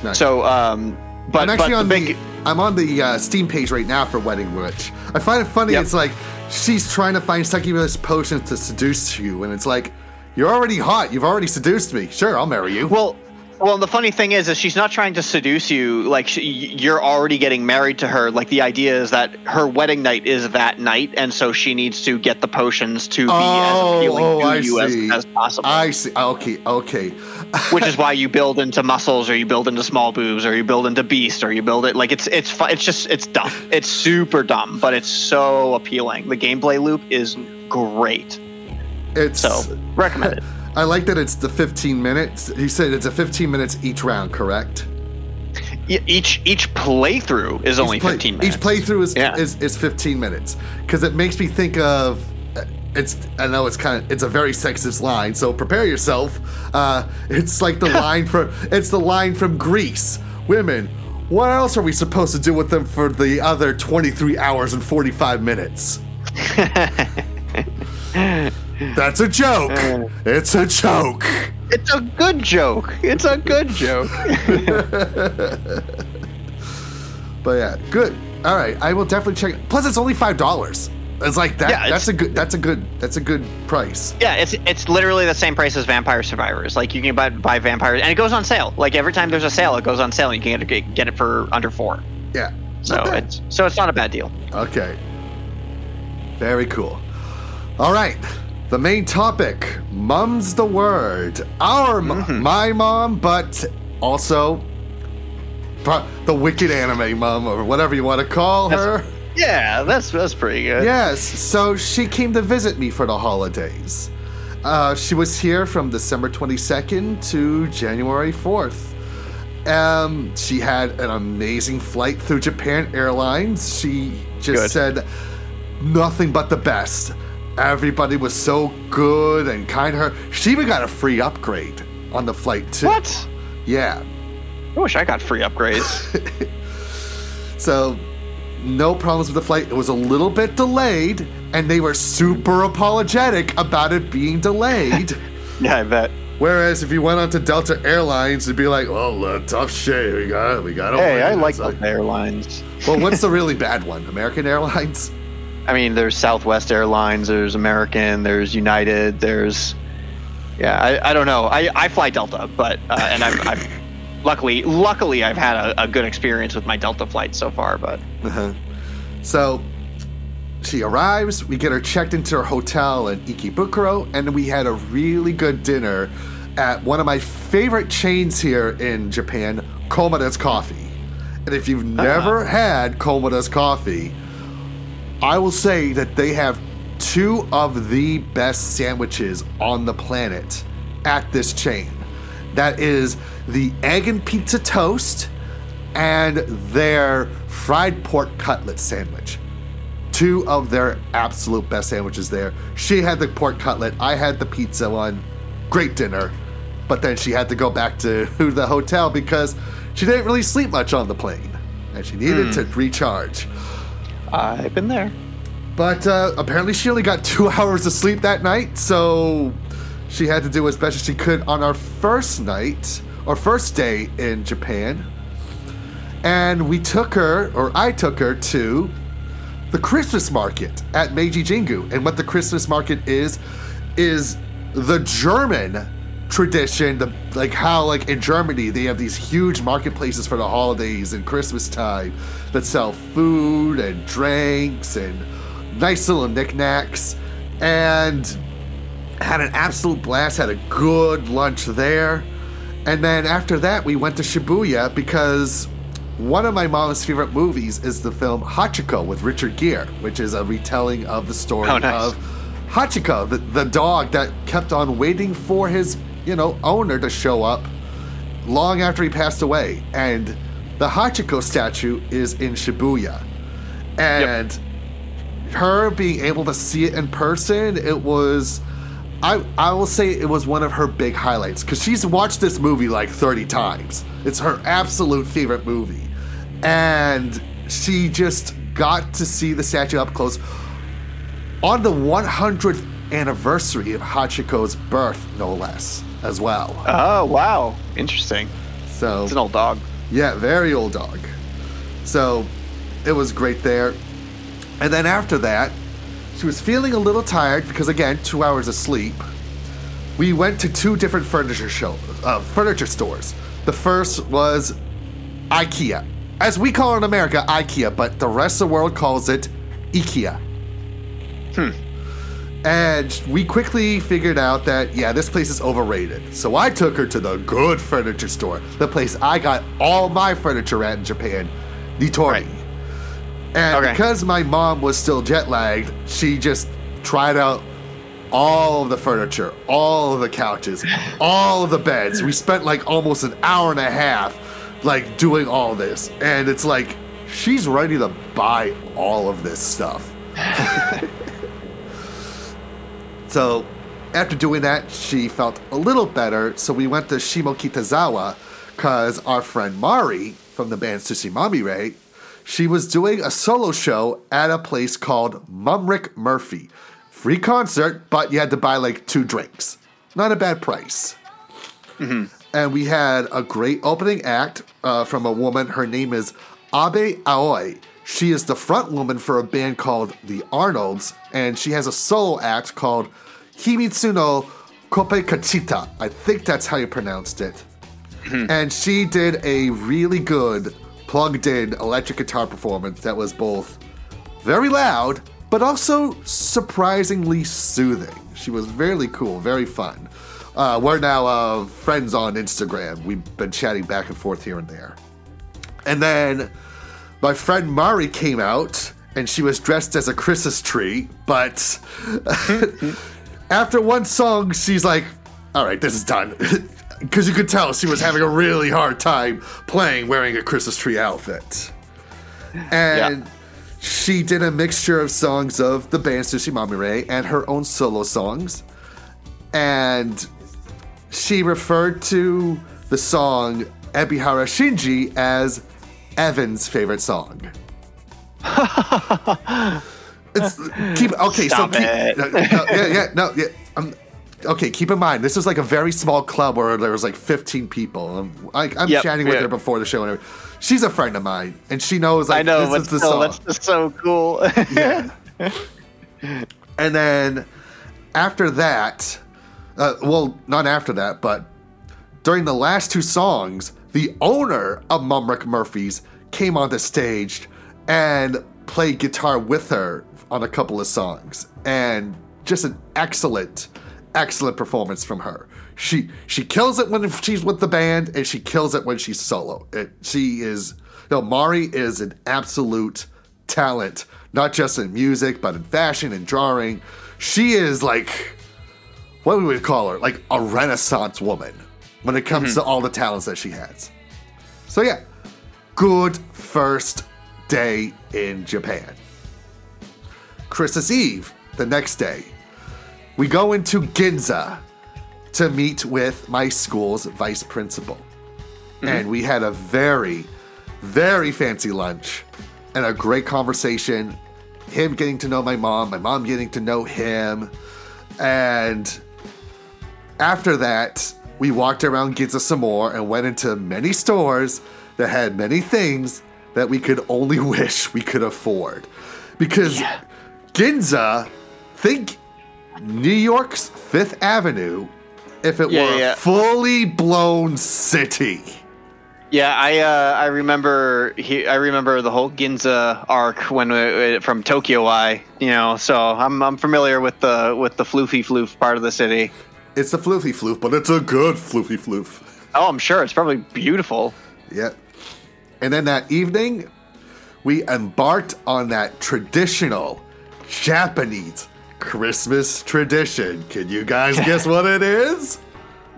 Nice. So, um, but I'm actually but on the the, I'm on the uh, Steam page right now for Wedding Witch. I find it funny. Yep. It's like she's trying to find succubus potions to seduce you, and it's like you're already hot. You've already seduced me. Sure, I'll marry you. well. Well, the funny thing is, is she's not trying to seduce you. Like she, you're already getting married to her. Like the idea is that her wedding night is that night, and so she needs to get the potions to be Oh, as appealing oh, to I you as, see. as possible. I see. Okay, okay. which is why you build into muscles or you build into small boobs or you build into beast or you build it like it's it's it's just it's dumb it's super dumb but it's so appealing the gameplay loop is great It's So recommend it. I like that it's the 15 minutes. He said it's a 15 minutes each round, correct? Each each playthrough is only play- 15 minutes. Each playthrough is Yeah. is, is 15 minutes because it makes me think of. uh, It's I know it's kind of it's a very sexist line, so prepare yourself. Uh, it's like the line from it's the line from Grease. Women, what else are we supposed to do with them for the other 23 hours and 45 minutes? That's a joke. Uh. It's a joke. It's a good joke. It's a good joke. But yeah, good. All right, I will definitely check. it. Plus, it's only five dollars. It's like that. Yeah, it's- that's a good. That's a good. That's a good price. yeah, it's it's literally the same price as Vampire Survivors. Like you can buy buy vampires, and it goes on sale. Like every time there's a sale, it goes on sale. and You can get it, get it for under four. Yeah. So it's so it's not a bad deal. Okay. Very cool. All right. The main topic Mum's the word. Our, m- Mm-hmm. my mom, but also the wicked anime mom, or whatever you want to call her. Yeah, that's that's pretty good. Yes, so she came to visit me for the holidays. Uh, she was here from December 22nd to January 4th. Um, she had an amazing flight through Japan Airlines. She just Good. said nothing but the best. Everybody was so good and kind to her. She even got a free upgrade on the flight too. What? Yeah. I wish I got free upgrades. So, no problems with the flight. It was a little bit delayed, and they were super apologetic about it being delayed. yeah, I bet. Whereas if you went on to Delta Airlines, it'd be like, "Oh, uh, tough shit. We got, we got." A." Hey, I like Delta Airlines. Well, what's the really bad one? American Airlines. I mean, there's Southwest Airlines, there's American, there's United, there's yeah, I, I don't know. I, I fly Delta, but uh, and I've, I've luckily luckily I've had a, a good experience with my Delta flights so far. But Uh-huh. So she arrives, we get her checked into her hotel in Ikebukuro, and we had a really good dinner at one of my favorite chains here in Japan, Komeda's Coffee. And if you've never had Komeda's Coffee, I will say that they have two of the best sandwiches on the planet at this chain. That is the egg and pizza toast and their fried pork cutlet sandwich. Two of their absolute best sandwiches there. She had the pork cutlet, I had the pizza one. Great dinner. But then she had to go back to the hotel because she didn't really sleep much on the plane and she needed hmm. to recharge. I've been there. But uh, apparently, she only got two hours of sleep that night, so she had to do as best as she could on our first night or first day in Japan. And we took her, or I took her to the Christmas market at Meiji Jingu. And what the Christmas market is, is the German tradition, the like how like in Germany they have these huge marketplaces for the holidays and Christmas time that sell food and drinks and nice little knickknacks and had an absolute blast, had a good lunch there. And then after that we went to Shibuya because one of my mom's favorite movies is the film Hachiko with Richard Gere, which is a retelling of the story Oh, nice. of Hachiko, the, the dog that kept on waiting for his, you know, owner to show up long after he passed away. And the Hachiko statue is in Shibuya. And her being able to see it in person, it was I I will say it was one of her big highlights because she's watched this movie like 30 times. It's her absolute favorite movie. And she just got to see the statue up close on the 100th anniversary of Hachiko's birth, no less, as well. Oh wow, interesting. So It's an old dog. yeah, very old dog. So it was great there. And then after that, she was feeling a little tired because again, two hours of sleep. We went to two different furniture show, uh, furniture stores. The first was IKEA, as we call it in America, IKEA, but the rest of the world calls it IKEA. And we quickly figured out that, yeah, this place is overrated. So I took her to the good furniture store, the place I got all my furniture at in Japan, Nitori. Right. And Okay. because my mom was still jet lagged, she just tried out all of the furniture, all of the couches, all of the beds. We spent like almost an hour and a half like doing all this. And it's like she's ready to buy all of this stuff. so after doing that, she felt a little better. So we went to Shimokitazawa because our friend Mari from the band TsuShiMaMiRe, she was doing a solo show at a place called Mumrick Murphy. Free concert, but you had to buy like two drinks. Not a bad price. And we had a great opening act uh, from a woman. Her name is Abe Aoi. She is the front woman for a band called The Arnolds, and she has a solo act called Himitsu no Kope Kachita. I think that's how you pronounced it. and she did a really good plugged in electric guitar performance that was both very loud, but also surprisingly soothing. She was very cool, very fun. Uh, we're now uh, friends on Instagram. We've been chatting back and forth here and there. And then my friend Mari came out, and she was dressed as a Christmas tree, but after one song, she's like, all right, this is done. Because you could tell she was having a really hard time playing wearing a Christmas tree outfit. And she did a mixture of songs of the band TsuShiMaMiRe and her own solo songs. And she referred to the song Ebihara Shinji as Evan's favorite song. it's keep okay. Stop so keep, no, no, yeah, yeah, no, yeah. Um, okay, keep in mind this was like a very small club where there was like 15 people. I'm, I, I'm Yep, chatting with yeah. her before the show, and everything. she's a friend of mine, and she knows like I know, this is the still, song. that's just so cool. Yeah. and then after that, uh, well, not after that, but during the last two songs, the owner of Mumrick Murphy's came on the stage and played guitar with her on a couple of songs, and just an excellent, excellent performance from her. She she kills it when she's with the band, and she kills it when she's solo. It, she is, you know, Mari is an absolute talent, not just in music, but in fashion and drawing. She is like, what we would call her, like a renaissance woman when it comes to mm-hmm. all the talents that she has. So yeah, good first day in Japan. Christmas Eve, the next day, we go into Ginza to meet with my school's vice principal. Mm-hmm. And we had a very, very fancy lunch and a great conversation. Him getting to know my mom, my mom getting to know him. And after that, we walked around Ginza some more and went into many stores that had many things that we could only wish we could afford. Because Ginza, think New York's Fifth Avenue if it Yeah, were yeah. a fully blown city. Yeah, I uh, I remember he, I remember the whole Ginza arc when we, from Tokyo Eye, you know. So I'm I'm familiar with the with the floofy floof part of the city. It's a floofy floof, but it's a good floofy floof. Oh, I'm sure it's probably beautiful. Yep. And then that evening, we embarked on that traditional Japanese Christmas tradition. Can you guys guess what it is?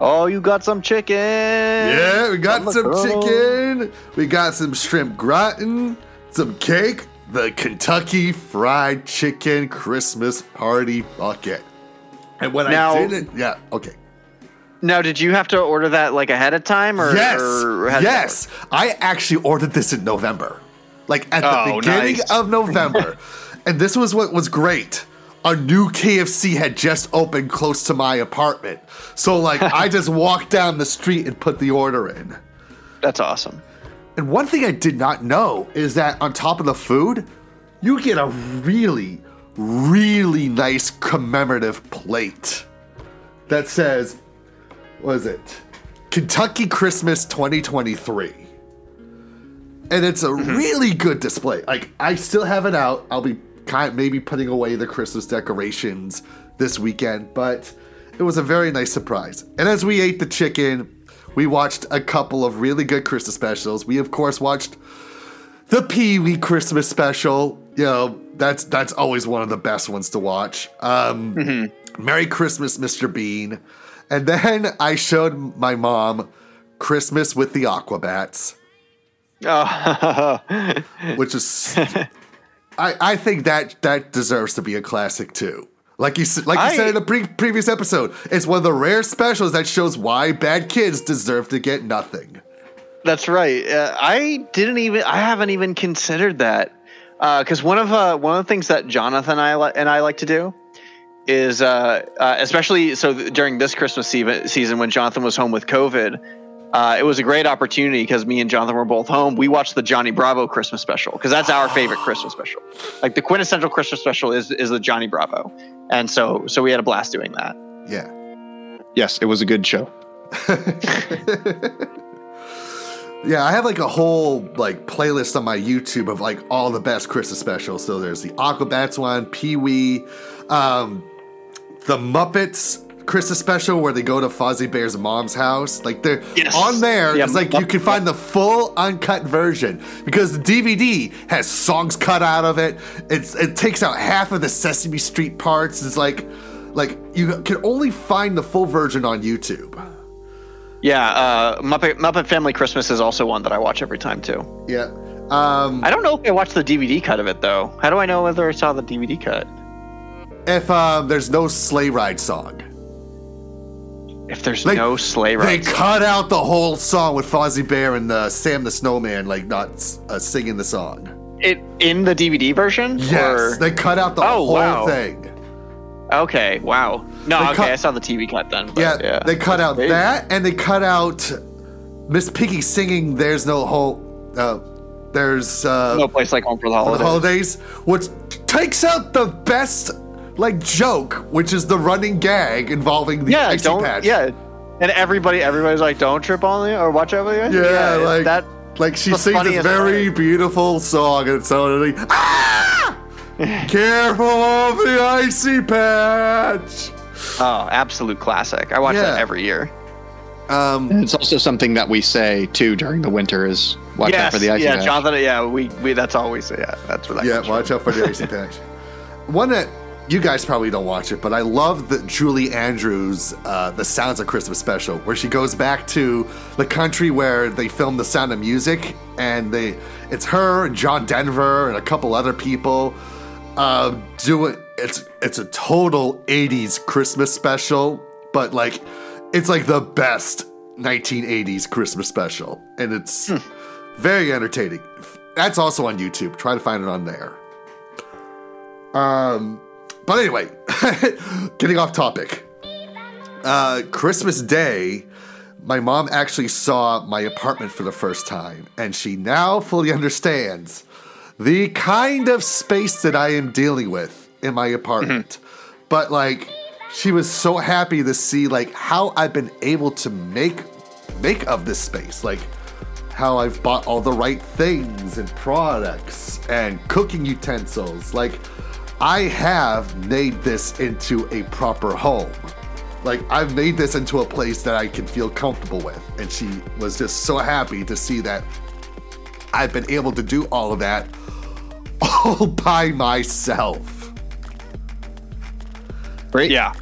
Oh, you got some chicken? Yeah, we got From some chicken, we got some shrimp gratin, some cake, the Kentucky Fried Chicken Christmas Party Bucket. And when Now- I did it, yeah, okay. Now, did you have to order that like ahead of time, or yes, or how did that yes. I actually ordered this in November, like at the Oh, beginning nice. of November, and this was what was great. A new KFC had just opened close to my apartment, so like I just walked down the street and put the order in. That's awesome. And one thing I did not know is that on top of the food, you get a really, really nice commemorative plate that says, what is it? Kentucky Christmas 2023. And it's a mm-hmm. really good display. Like, I still have it out. I'll be kind maybe putting away the Christmas decorations this weekend, but it was a very nice surprise. And as we ate the chicken, we watched a couple of really good Christmas specials. We of course watched the Pee Wee Christmas special. You know, that's that's always one of the best ones to watch. Um, Merry Christmas, Mr. Bean. And then I showed my mom Christmas with the Aquabats, Oh, which is I, I think that that deserves to be a classic too. Like you like you I- said in a pre- previous episode, it's one of the rare specials that shows why bad kids deserve to get nothing. that's right. Uh, I didn't even. I haven't even considered that because one of uh, one of the things that Jonathan and I, li- and I like to do is uh, uh, especially so th- during this Christmas se- season when Jonathan was home with COVID. Uh, it was a great opportunity because me and Jonathan were both home. We watched the Johnny Bravo Christmas special because that's our favorite Christmas special. Like the quintessential Christmas special is is the Johnny Bravo, and so so we had a blast doing that. Yeah. Yes, it was a good show. Yeah, I have like a whole like playlist on my YouTube of like all the best Christmas specials. So there's the Aquabats one, Pee Wee, um, the Muppets Christmas special where they go to Fozzie Bear's mom's house. Like they're Yes. on there. Yeah, it's like you can find the full uncut version because the DVD has songs cut out of it. It's it takes out half of the Sesame Street parts. It's like like you can only find the full version on YouTube. Yeah, uh, Muppet Muppet Family Christmas is also one that I watch every time too. Yeah. Um, I don't know if I watched the DVD cut of it though. How do I know whether I saw the DVD cut? if um, there's no sleigh ride song. If there's Like, no sleigh ride, They ride, cut out the whole song with Fozzie Bear and uh, Sam the Snowman, like not uh, singing the song. it in the DVD version. Yes, Or- they cut out the Oh, whole wow. thing. Okay. Wow. No. They okay. cut- I saw the TV cut then. but Yeah, yeah, they cut out Crazy. that, and they cut out Miss Piggy singing "There's No Hope." Uh, there's uh, No place like home for the for the holidays. holidays, which takes out the best like joke, which is the running gag involving the Yeah. icy Don't. patch. Yeah. And everybody, everybody's like, "Don't trip on the or watch out for the." Yeah, it's like that. Like she sings this funniest very part. beautiful song, and it's suddenly ah, careful of the icy patch. Oh, absolute classic. I watch Yeah. that every year. Um, it's also something that we say too during the winter is watch out for the ice yeah, patch. Jonathan. Yeah, we, we that's all we say. Yeah, that's where that. yeah, comes from. watch out for the icy patch. One that you guys probably don't watch it, but I love the Julie Andrews, uh, the Sounds of Christmas special, where she goes back to the country where they filmed The Sound of Music, and they it's her and John Denver and a couple other people uh, doing it's it's a total 80s Christmas special, but like it's like the best 1980s Christmas special, and it's very entertaining. That's also on YouTube. Try to find it on there. Um, but anyway, getting off topic. Uh, Christmas Day, my mom actually saw my apartment for the first time, and she now fully understands the kind of space that I am dealing with in my apartment. Mm-hmm. But like, she was so happy to see like how I've been able to make make of this space, like how I've bought all the right things and products and cooking utensils. Like, I have made this into a proper home. Like, I've made this into a place that I can feel comfortable with. And she was just so happy to see that I've been able to do all of that all by myself. Great. Yeah,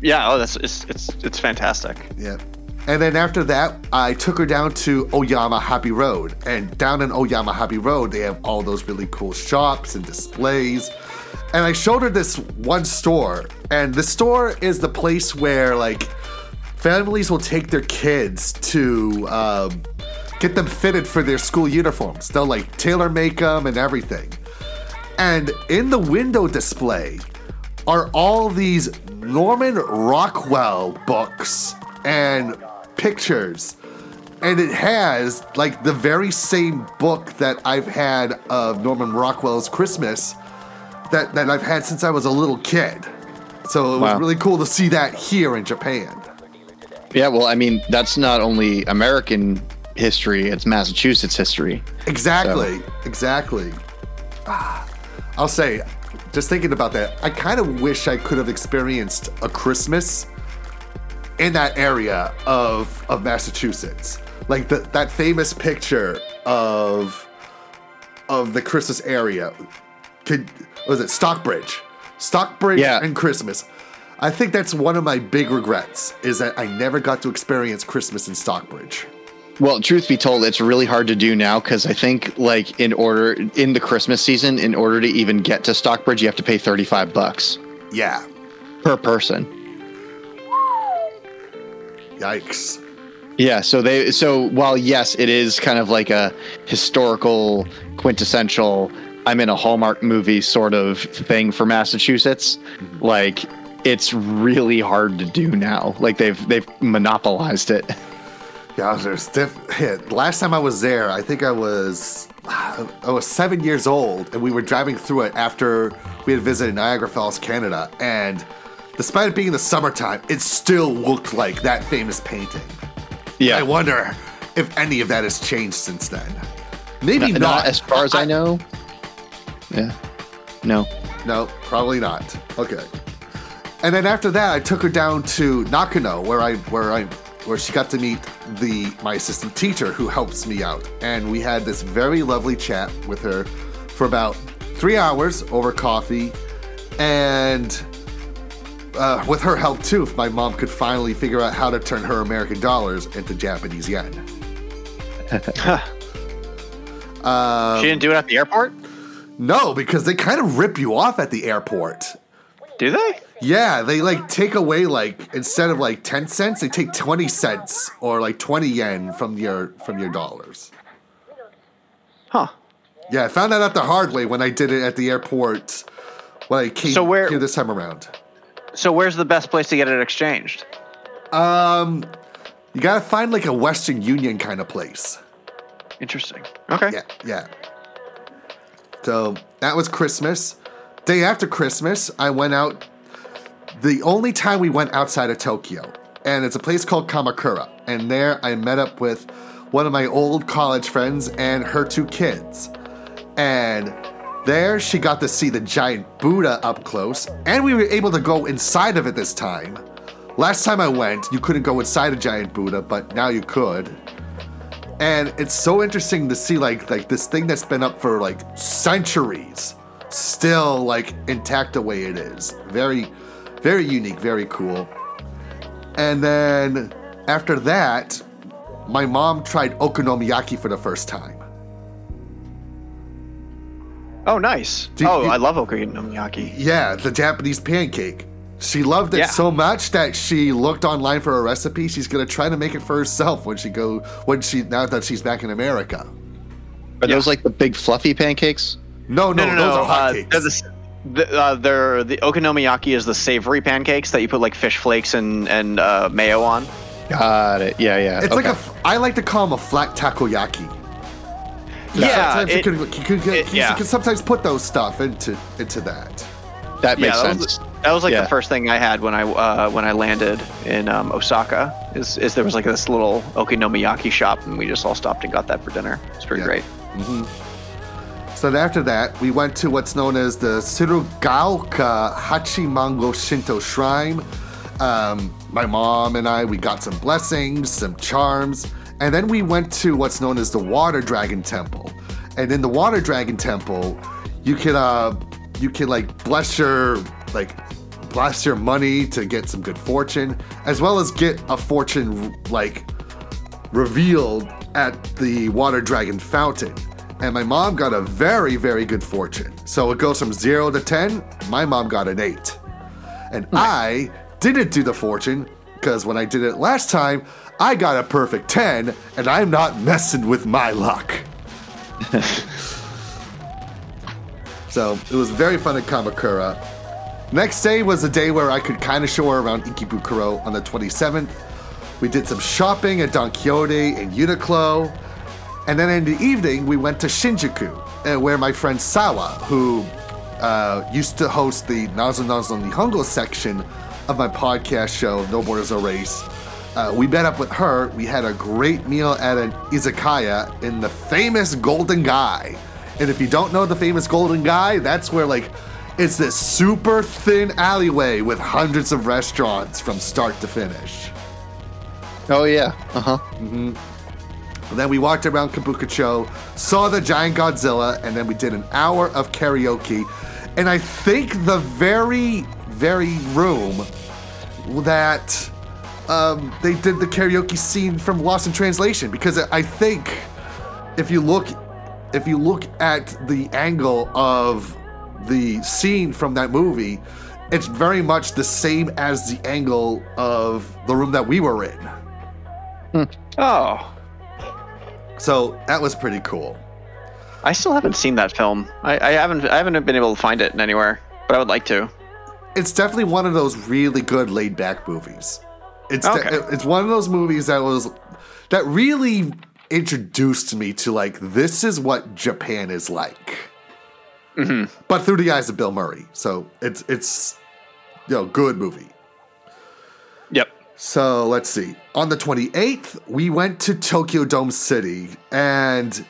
yeah. Oh, that's it's it's it's fantastic. Yeah. And then after that, I took her down to Oyama Happy Road. And down in Oyama Happy Road, they have all those really cool shops and displays. And I showed her this one store. And the store is the place where, like, families will take their kids to um, get them fitted for their school uniforms. They'll, like, tailor make them and everything. And in the window display are all these Norman Rockwell books and pictures. And it has like the very same book that I've had of Norman Rockwell's Christmas that, that I've had since I was a little kid. So it was Wow. really cool to see that here in Japan. Yeah, well, I mean, that's not only American history, it's Massachusetts history. Exactly. Exactly. Ah, I'll say, just thinking about that, I kind of wish I could have experienced a Christmas in that area of of Massachusetts. Like the, that famous picture of of the Christmas area. Could was it Stockbridge? Stockbridge Yeah. and Christmas. I think that's one of my big regrets is that I never got to experience Christmas in Stockbridge. Well, truth be told, it's really hard to do now because I think, like, in order in the Christmas season, in order to even get to Stockbridge, you have to pay thirty-five bucks Yeah. per person. Yikes. Yeah, so they so while yes, it is kind of like a historical quintessential I'm in a Hallmark movie sort of thing for Massachusetts, like it's really hard to do now. Like they've they've monopolized it. Yeah, there's diff- hit. Last time I was there, I think I was I was seven years old, and we were driving through it after we had visited Niagara Falls, Canada. And despite it being in the summertime, it still looked like that famous painting. Yeah. I wonder if any of that has changed since then. Maybe not, not. as far as I, know. Yeah. No. No, probably not. Okay. And then after that, I took her down to Nakano, where I where I where she got to meet the my assistant teacher who helps me out, and we had this very lovely chat with her for about three hours over coffee, and uh, with her help too, if my mom could finally figure out how to turn her American dollars into Japanese yen. Um, she didn't do it at the airport. No, because they kind of rip you off at the airport. Do they? Yeah, they like take away like instead of like 10 cents, they take 20 cents or like 20 yen from your from your dollars. Huh. Yeah, I found that out the hard way when I did it at the airport when I came So where- here this time around. So where's the best place to get it exchanged? Um you got to find like a Western Union kind of place. Interesting. Okay. Yeah, yeah. So that was Christmas. Day after Christmas, I went out. The only time we went outside of Tokyo, and it's a place called Kamakura. And there I met up with one of my old college friends and her two kids. And there she got to see the giant Buddha up close, and we were able to go inside of it this time. Last time I went, you couldn't go inside a giant Buddha, but now you could and it's so interesting to see like like this thing that's been up for like centuries still like intact the way it is very very unique very cool and then after that my mom tried okonomiyaki for the first time Oh, nice. Do you- oh, I love okonomiyaki. yeah the japanese pancake she loved it Yeah. so much that she looked online for a recipe she's gonna try to make it for herself when she go when she now that she's back in america Are those like the big fluffy pancakes? No no, No, no, no. those are uh, hotcakes they're the, s- the, uh, they're the okonomiyaki is the savory pancakes that you put like fish flakes and and uh, mayo on. Got it. Yeah, yeah. It's like okay. a. f- I like to call them a flat takoyaki. Yeah, sometimes it- you, can, you, can, you, it- yeah. you can sometimes put those stuff into into that. that makes yeah, that sense. was, that was like Yeah. the first thing I had when I uh, when I landed in um, Osaka. Is, is there was like this little okonomiyaki shop, and we just all stopped and got that for dinner. It's pretty Yeah. great. So then after that, we went to what's known as the Tsurugaoka Hachimangu Shinto Shrine. Um, my mom and I, we got some blessings, some charms, and then we went to what's known as the Water Dragon Temple. And in the Water Dragon Temple, you can uh, you can like bless your like bless your money to get some good fortune, as well as get a fortune like revealed at the water dragon fountain. And my mom got a very, very good fortune. So it goes from zero to 10. My mom got an eight. And I didn't do the fortune because when I did it last time, I got a perfect 10, and I'm not messing with my luck. so it was very fun at Kamakura. Next day was the day where I could kind of show her around Ikebukuro on the 27th. We did some shopping at Don Quixote and Uniqlo. And then in the evening, we went to Shinjuku, uh, where my friend Sawa, who uh, used to host the Nazo Nazo Nihongo section of my podcast show, No Borders No Race, uh, we met up with her. We had a great meal at an izakaya in the famous Golden Gai. And if you don't know the famous Golden Gai, that's where like it's this super thin alleyway with hundreds of restaurants from start to finish. oh yeah. Uh huh. And then we walked around Kabukicho, saw the giant Godzilla, and then we did an hour of karaoke. And I think the very, very room that um, they did the karaoke scene from Lost in Translation because I think if you look if you look at the angle of the scene from that movie, it's very much the same as the angle of the room that we were in. Oh, So that was pretty cool. I still haven't seen that film. I, I haven't. I haven't been able to find it anywhere, but I would like to. It's definitely one of those really good laid back movies. It's de- Okay. it's one of those movies that was that really introduced me to like this is what Japan is like. Mm-hmm. But through the eyes of Bill Murray. So it's it's you know good movie. So let's see. On the 28th, we went to Tokyo Dome City. And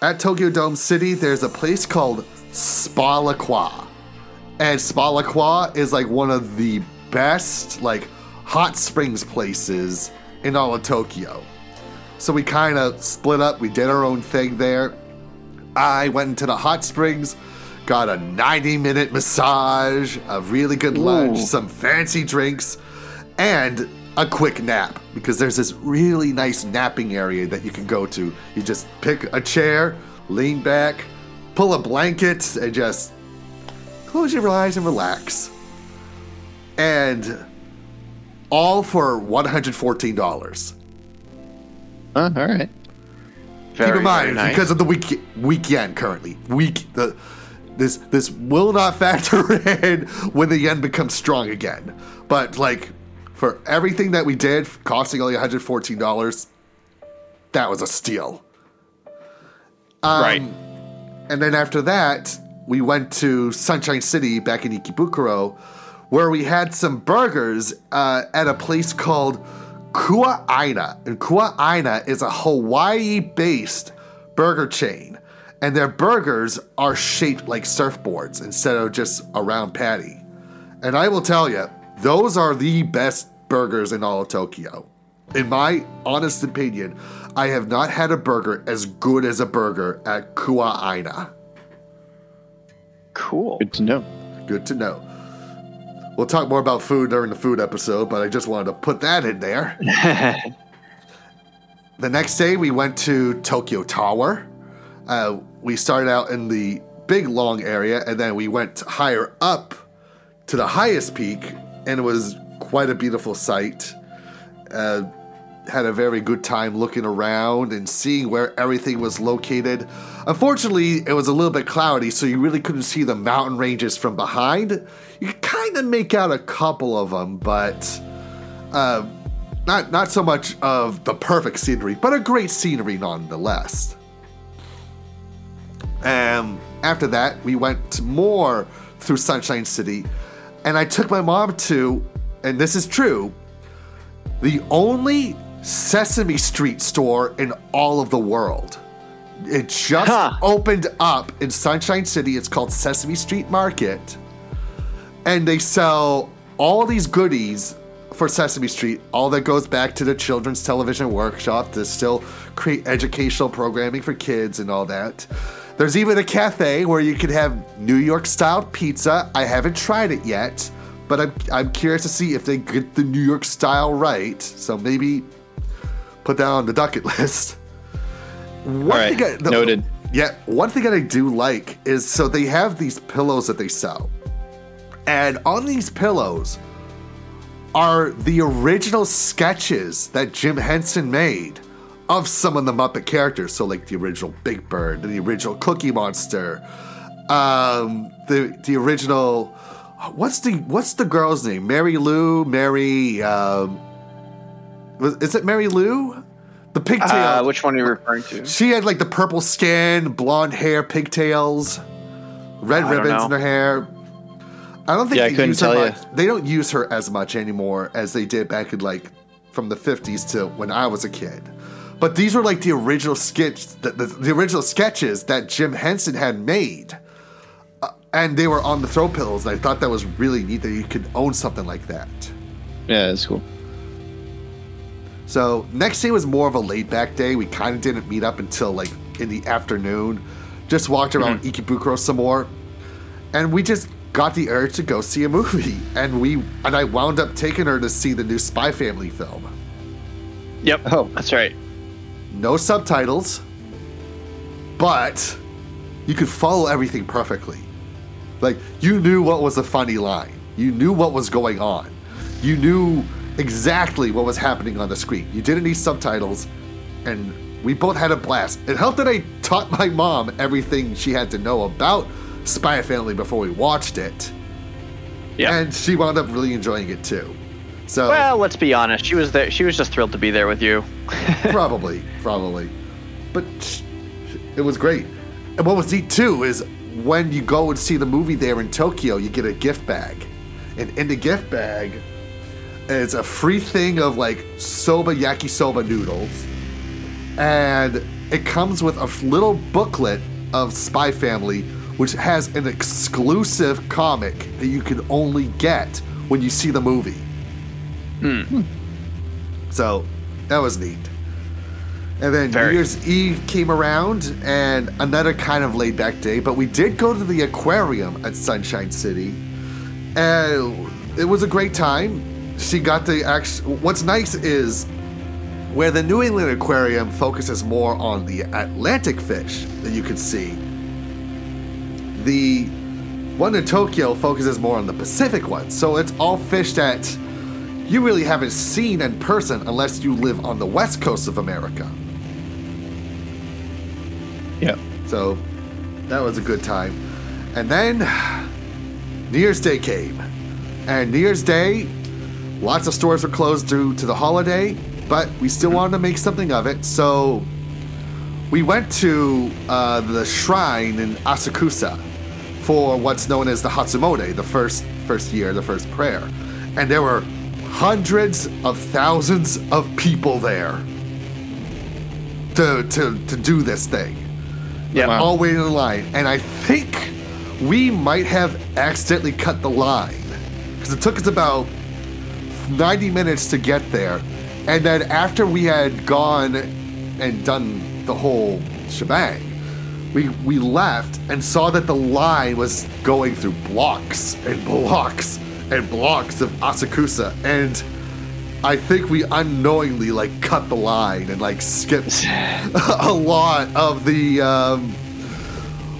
at Tokyo Dome City, there's a place called Spa LaQua. And Spa LaQua is like one of the best, like, hot springs places in all of Tokyo. So we kind of split up. We did our own thing there. I went into the hot springs, got a 90 minute massage, a really good lunch, Ooh. some fancy drinks, and a quick nap because there's this really nice napping area that you can go to. You just pick a chair, lean back, pull a blanket, and just close your eyes and relax. And all for $114. Huh, all right. Very, Keep in mind, nice. because of the week weekend currently, week the this this will not factor in when the yen becomes strong again. But like for everything that we did, costing only one hundred fourteen dollars, that was a steal. Um, right. And then after that, we went to Sunshine City back in Ikebukuro, where we had some burgers uh, at a place called Kua Aina. And Kua Aina is a Hawaii based burger chain. And their burgers are shaped like surfboards instead of just a round patty. And I will tell you, those are the best burgers in all of Tokyo. In my honest opinion, I have not had a burger as good as a burger at Kua Aina. Cool. Good to know. Good to know. We'll talk more about food during the food episode, but I just wanted to put that in there. the next day, we went to Tokyo Tower. Uh, we started out in the big long area, and then we went higher up to the highest peak, and it was quite a beautiful sight. Uh, had a very good time looking around and seeing where everything was located. Unfortunately, it was a little bit cloudy, so you really couldn't see the mountain ranges from behind. You could kind of make out a couple of them, but uh, not not so much of the perfect scenery, but a great scenery nonetheless. Um, after that, we went more through Sunshine City, and I took my mom to, and this is true, the only Sesame Street store in all of the world. It just Huh. opened up in Sunshine City. It's called Sesame Street Market. And they sell all these goodies for Sesame Street, all that goes back to the Children's Television Workshop to still create educational programming for kids and all that. There's even a cafe where you can have New York style pizza. I haven't tried it yet, but I'm, I'm curious to see if they get the New York style right. So maybe put that on the bucket list. One right, I- the- noted. Yeah, one thing that I do like is so they have these pillows that they sell. And on these pillows are the original sketches that Jim Henson made of some of the Muppet characters. So like the original Big Bird, the original Cookie Monster, um, the the original what's the what's the girl's name? Mary Lou, Mary um, is it Mary Lou? The pigtail. Uh, which one are you referring to? She had like the purple skin, blonde hair, pigtails, red I ribbons in her hair. I don't think Yeah, I they couldn't use her tell ya. much. They don't use her as much anymore as they did back in like from the 50s to when I was a kid. But these were like the original sketch, the, the, the original sketches that Jim Henson had made, and they were on the throw pillows. I thought that was really neat that you could own something like that. Yeah, that's cool. So next day was more of a laid back day. We kind of didn't meet up until like in the afternoon. Just walked around mm-hmm. Ikebukuro some more, and we just got the urge to go see a movie, and we and I wound up taking her to see the new Spy Family film. Yep. Oh. that's right. No subtitles, but you could follow everything perfectly. Like you knew what was a funny line. You knew what was going on. You knew exactly what was happening on the screen. You didn't need subtitles, and we both had a blast. It helped that I taught my mom everything she had to know about Spy Family before we watched it, Yeah. and she wound up really enjoying it too. So well, let's be honest. She was there. She was just thrilled to be there with you. probably, probably, but it was great. And what was neat too is when you go and see the movie there in Tokyo, you get a gift bag, and in the gift bag is a free thing of like soba yakisoba noodles, and it comes with a little booklet of Spy Family, which has an exclusive comic that you can only get when you see the movie. Hmm. So that was neat. And then Very. New Year's Eve came around and another kind of laid back day, but we did go to the aquarium at Sunshine City. And it was a great time. She got the act. What's nice is where the New England Aquarium focuses more on the Atlantic fish that you could see. The one in Tokyo focuses more on the Pacific ones. So it's all fish that you really haven't seen in person unless you live on the west coast of America. Yeah. So that was a good time. And then New Year's Day came. And New Year's Day, lots of stores were closed due to the holiday, but we still wanted to make something of it. So we went to uh, the shrine in Asakusa for what's known as the Hatsumode, the first first year, the first prayer. And there were hundreds of thousands of people there to to, to do this thing Yeah. all waiting in line. And I think we might have accidentally cut the line because it took us about 90 minutes to get there. And then after we had gone and done the whole shebang, we, we left and saw that the line was going through blocks and blocks and blocks of Asakusa. And I think we unknowingly like cut the line and like skipped a lot of the um,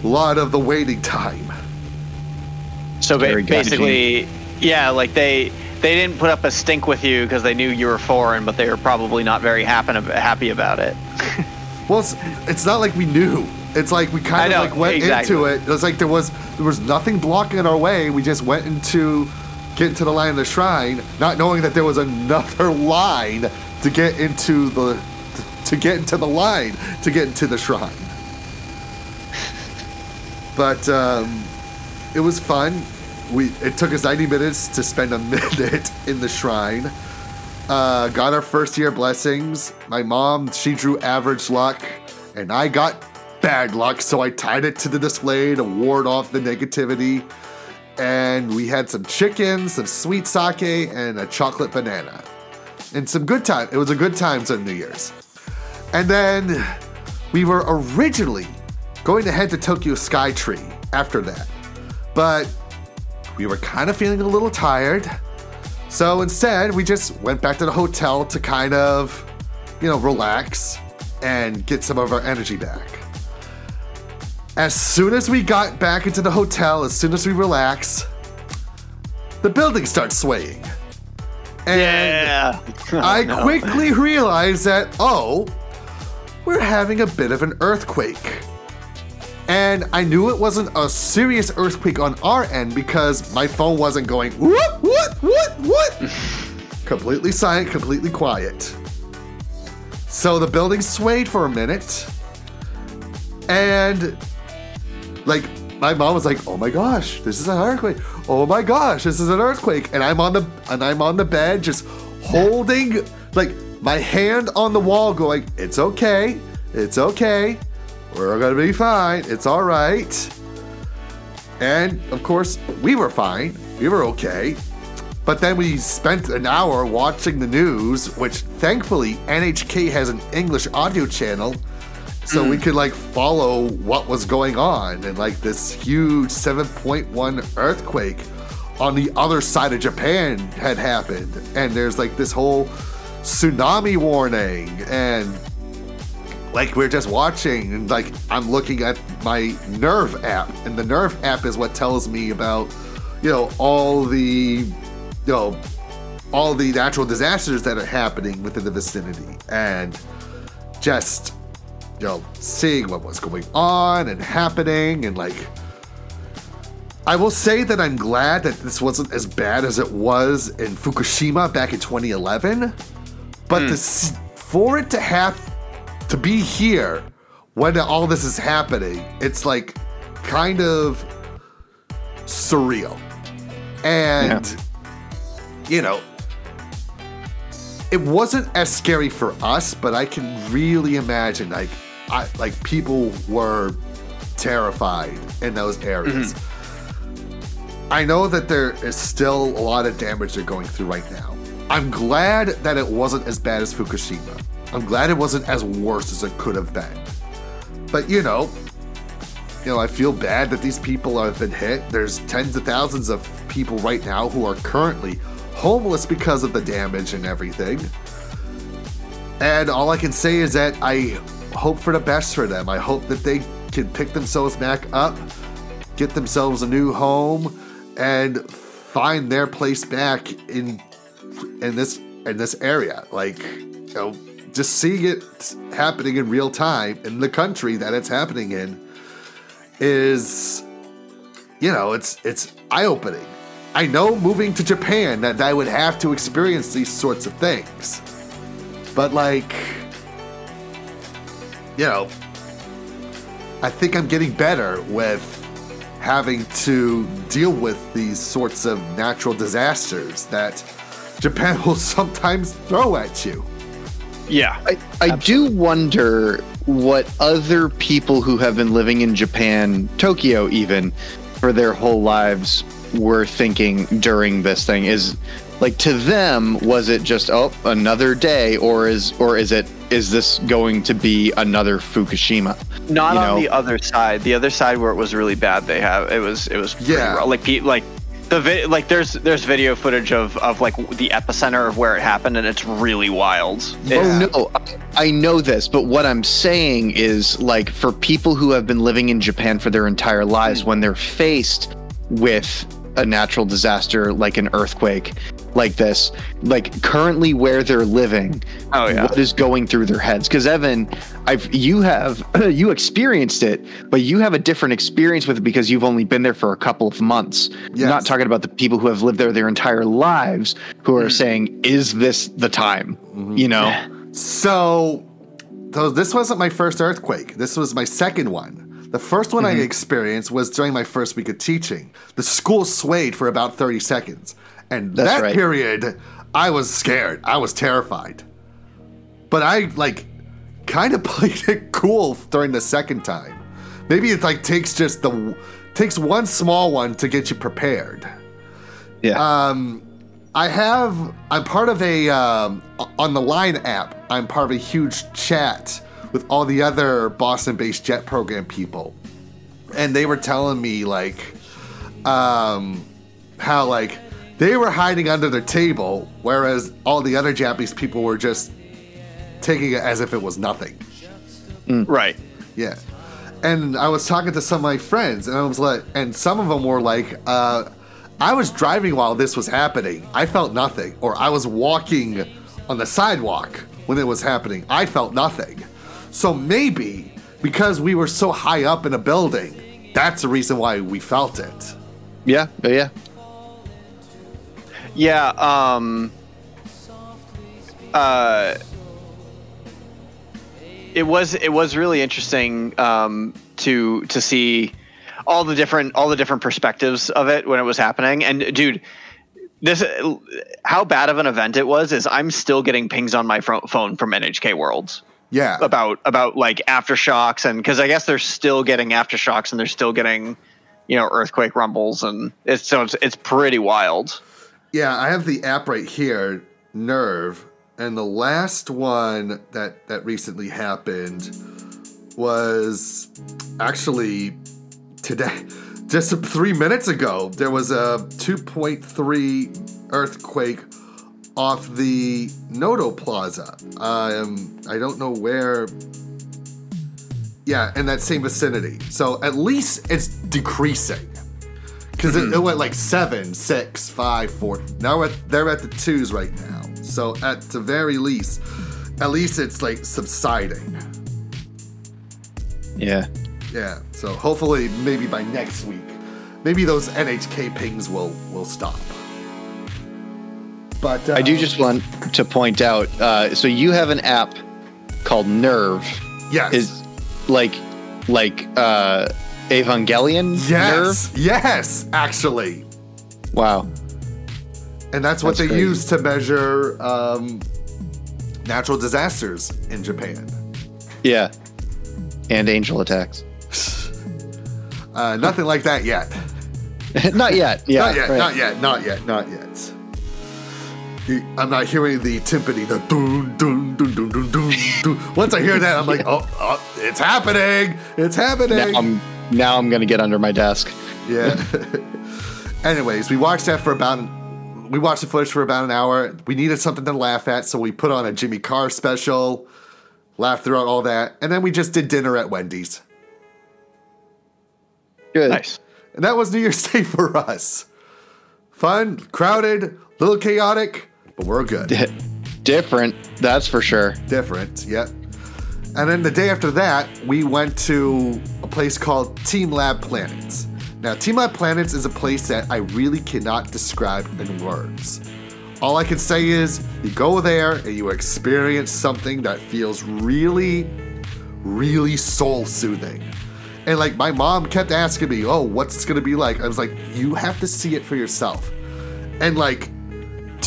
lot of the waiting time. So ba- basically, yeah, like they they didn't put up a stink with you because they knew you were foreign, but they were probably not very happy happy about it. Well, it's, it's not like we knew. It's like we kind of know, like went exactly. into it. It was like there was there was nothing blocking our way. We just went into get to the line of the shrine, not knowing that there was another line to get into the to get into the line to get into the shrine. But um, it was fun. We it took us 90 minutes to spend a minute in the shrine. Uh, got our first year blessings. My mom, she drew average luck, and I got bad luck, so I tied it to the display to ward off the negativity. And we had some chicken, some sweet sake, and a chocolate banana. And some good time. It was a good times on New Year's. And then we were originally going to head to Tokyo Skytree after that. But we were kind of feeling a little tired. So instead, we just went back to the hotel to kind of, you know, relax and get some of our energy back. As soon as we got back into the hotel, as soon as we relax, the building starts swaying. And Yeah. I no. quickly realized that, oh, we're having a bit of an earthquake. And I knew it wasn't a serious earthquake on our end because my phone wasn't going, what, what, what, what? completely silent, completely quiet. So the building swayed for a minute. And, like, my mom was like, "Oh my gosh, this is an earthquake! Oh my gosh, this is an earthquake!" And I'm on the and I'm on the bed, just holding like my hand on the wall, going, "It's okay, it's okay, we're gonna be fine, it's all right." And of course, we were fine, we were okay. But then we spent an hour watching the news, which thankfully NHK has an English audio channel, so we mm. could like follow what was going on and like this huge 7.1 earthquake on the other side of Japan had happened. And there's like this whole tsunami warning and like we're just watching and like I'm looking at my NERV app. And the NERV app is what tells me about you know all the you know all the natural disasters that are happening within the vicinity. And just you know seeing what was going on and happening and like I will say that I'm glad that this wasn't as bad as it was in Fukushima back in 2011 but hmm. s for it to have to be here when all this is happening it's like kind of surreal. And you know it wasn't as scary for us but i can really imagine like I, like people were terrified in those areas. Mm-hmm. I know that there is still a lot of damage they're going through right now. I'm glad that it wasn't as bad as fukushima. I'm glad it wasn't as worse as it could have been. But you know you know, I feel bad that these people have been hit. There's tens of thousands of people right now who are currently homeless because of the damage and everything. And all I can say is that I hope for the best for them. I hope that they can pick themselves back up, get themselves a new home, and find their place back in in this in this area. Like, you know, just seeing it happening in real time in the country that it's happening in is you know it's it's eye-opening i know moving to japan that i would have to experience these sorts of things but like you know i think i'm getting better with having to deal with these sorts of natural disasters that japan will sometimes throw at you Yeah. I, I do wonder what other people who have been living in Japan, Tokyo even, for their whole lives were thinking during this thing. Is like to them, was it just oh another day, or is or is it is this going to be another Fukushima? Not you on know? the other side. The other side where it was really bad. They have it was it was Yeah. raw. like pe- like the vi- like there's there's video footage of of like the epicenter of where it happened and it's really wild. Yeah. Oh no, I- I know this, but what I'm saying is like for people who have been living in Japan for their entire lives, hmm. when they're faced with a natural disaster like an earthquake like this, like currently where they're living, Oh, yeah. what is going through their heads? Because Evan, I've you have you experienced it, but you have a different experience with it because you've only been there for a couple of months. Yes. Not talking about the people who have lived there their entire lives who are mm-hmm. saying, "Is this the time?" Mm-hmm. You know. So, so this wasn't my first earthquake. This was my second one. The first one I experienced was during my first week of teaching. The school swayed for about 30 seconds. And That's that right. period, I was scared. I was terrified. But I like kind of played it cool during the second time. Maybe it like takes just the takes one small one to get you prepared. Yeah. Um, I have. I'm part of a um, on the Line app. I'm part of a huge chat with all the other Boston-based jet program people, and they were telling me like, um, how like they were hiding under their table, whereas all the other Japanese people were just taking it as if it was nothing. Right. Yeah. And I was talking to some of my friends, and I was like, and some of them were like, uh, I was driving while this was happening. I felt nothing. Or I was walking on the sidewalk when it was happening. I felt nothing. So maybe because we were so high up in a building, that's the reason why we felt it. yeah. Yeah. Yeah, um uh it was it was really interesting um to to see all the different all the different perspectives of it when it was happening and dude this how bad of an event it was is I'm still getting pings on my phone from NHK Worlds Yeah. about about like aftershocks and because I guess they're still getting aftershocks and they're still getting you know earthquake rumbles and it's so it's, it's pretty wild. Yeah, I have the app right here, NERV, and the last one that that recently happened was actually today. Just three minutes ago, there was a 2.3 earthquake off the Noto Plaza. Um, I don't know where. Yeah, in that same vicinity. So at least it's decreasing. Because it, it went like seven, six, five, four. Now we're at, they're at the twos right now. So at the very least, at least it's like subsiding. Yeah. Yeah. So hopefully, maybe by next week, maybe those NHK pings will will stop. But uh, I do just want to point out. Uh, so you have an app called NERV. yes, Is like like uh, Evangelion yes, NERV. yes, actually, Wow. and that's what That's they crazy. use to measure um, natural disasters in Japan. Yeah. And angel attacks. Uh, nothing like that yet. not yet. Yeah. not yet. right. Not yet. Not yet. Not yet. The- I'm not hearing the timpani, the dun dun dun dun dun dun. dun. Once I hear that, I'm like, oh, oh it's happening! It's happening! Now I'm now I'm gonna get under my desk. Yeah. Anyways, we watched that for about we watched the footage for about an hour. We needed something to laugh at, so we put on a Jimmy Carr special, laughed throughout all that, and then we just did dinner at Wendy's. Good. Nice. And that was New Year's Day for us. Fun, crowded, little chaotic, but we're good. Di- different. That's for sure. Different, yep. And then the day after that, we went to a place called Team Lab Planets. Now, Team Lab Planets is a place that I really cannot describe in words. All I can say is you go there and you experience something that feels really, really soul soothing. And like my mom kept asking me, oh, what's it gonna be like? I was like, you have to see it for yourself. And like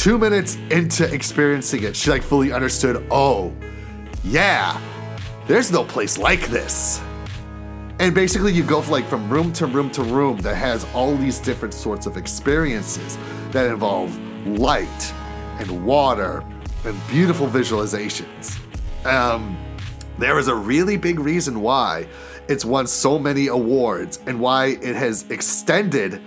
two minutes into experiencing it, she like fully understood, oh, yeah, there's no place like this. And basically, you go like from room to room to room that has all these different sorts of experiences that involve light and water and beautiful visualizations. Um, there is a really big reason why it's won so many awards and why it has extended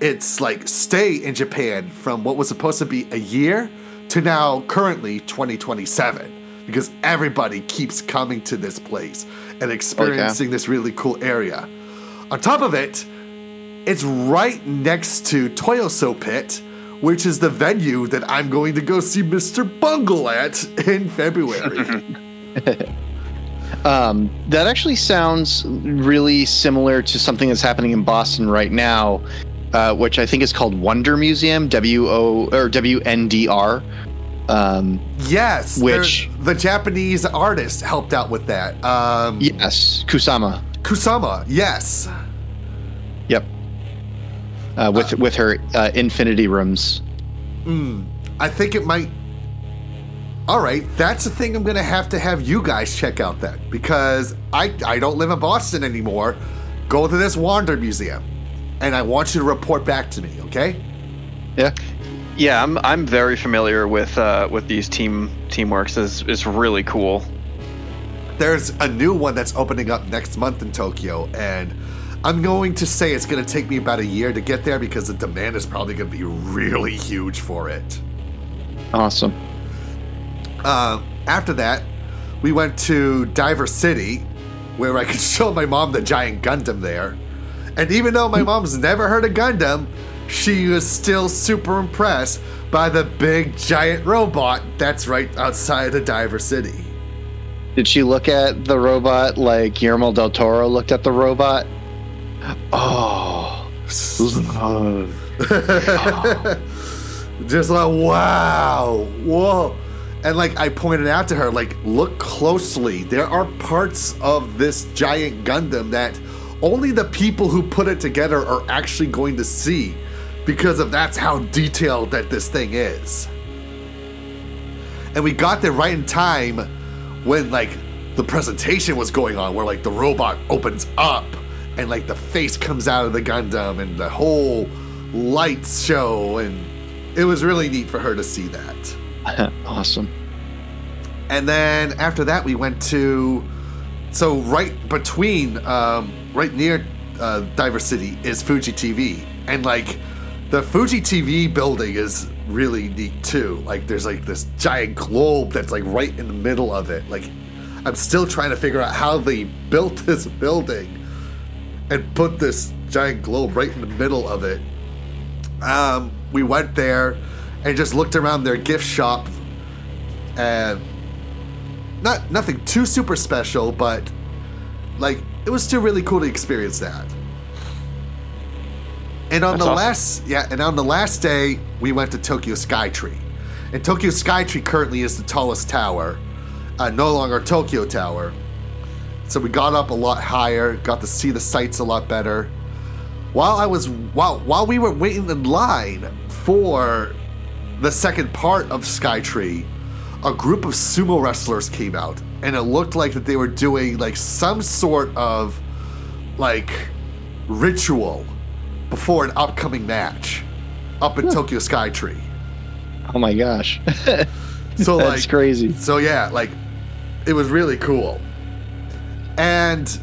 its like stay in Japan from what was supposed to be a year to now currently 2027 because everybody keeps coming to this place and experiencing this really cool area. On top of it, it's right next to Toyosu Pit, which is the venue that I'm going to go see Mr. Bungle at in February. Um, that actually sounds really similar to something that's happening in Boston right now, uh, which I think is called Wonder Museum, W O or W N D R. Um, yes, Which- the Japanese artist helped out with that. Um, yes, Kusama. Kusama, yes. Yep. Uh, with with her uh, infinity rooms. I think it might. All right, that's the thing I'm gonna have to have you guys check out then, because I I don't live in Boston anymore. Go to this Wander Museum, and I want you to report back to me, okay? Yeah. Yeah, I'm I'm very familiar with uh, with these team teamworks. is is really cool. There's a new one that's opening up next month in Tokyo, and I'm going to say it's gonna take me about a year to get there because the demand is probably gonna be really huge for it. Awesome. Uh, after that, we went to Diver City, where I could show my mom the giant Gundam there. And even though my mom's never heard of Gundam, she was still super impressed by the big giant robot that's right outside of Diver City. Did she look at the robot like Guillermo del Toro looked at the robot? Oh. Just like, wow, whoa. And like I pointed out to her, like, look closely. There are parts of this giant Gundam that only the people who put it together are actually going to see because of that's how detailed that this thing is. And we got there right in time when like the presentation was going on where like the robot opens up and like the face comes out of the Gundam and the whole lights show and it was really neat for her to see that. awesome. And then after that we went to so right between, um, right near uh, Diver City is Fuji TV, and like the Fuji TV building is really neat too. Like there's like this giant globe that's like right in the middle of it. Like I'm still trying to figure out how they built this building and put this giant globe right in the middle of it. Um, we went there and just looked around their gift shop and not nothing too super special, but like it was still really cool to experience that. And on That's the awesome. last yeah, and on the last day we went to Tokyo Skytree. And Tokyo Skytree currently is the tallest tower, uh, no longer Tokyo Tower. So we got up a lot higher, got to see the sights a lot better. While I was while while we were waiting in line for the second part of Skytree, a group of sumo wrestlers came out, and it looked like that they were doing like some sort of like ritual before an upcoming match up in Tokyo Skytree. Oh my gosh. So like That's crazy. So yeah, like it was really cool. And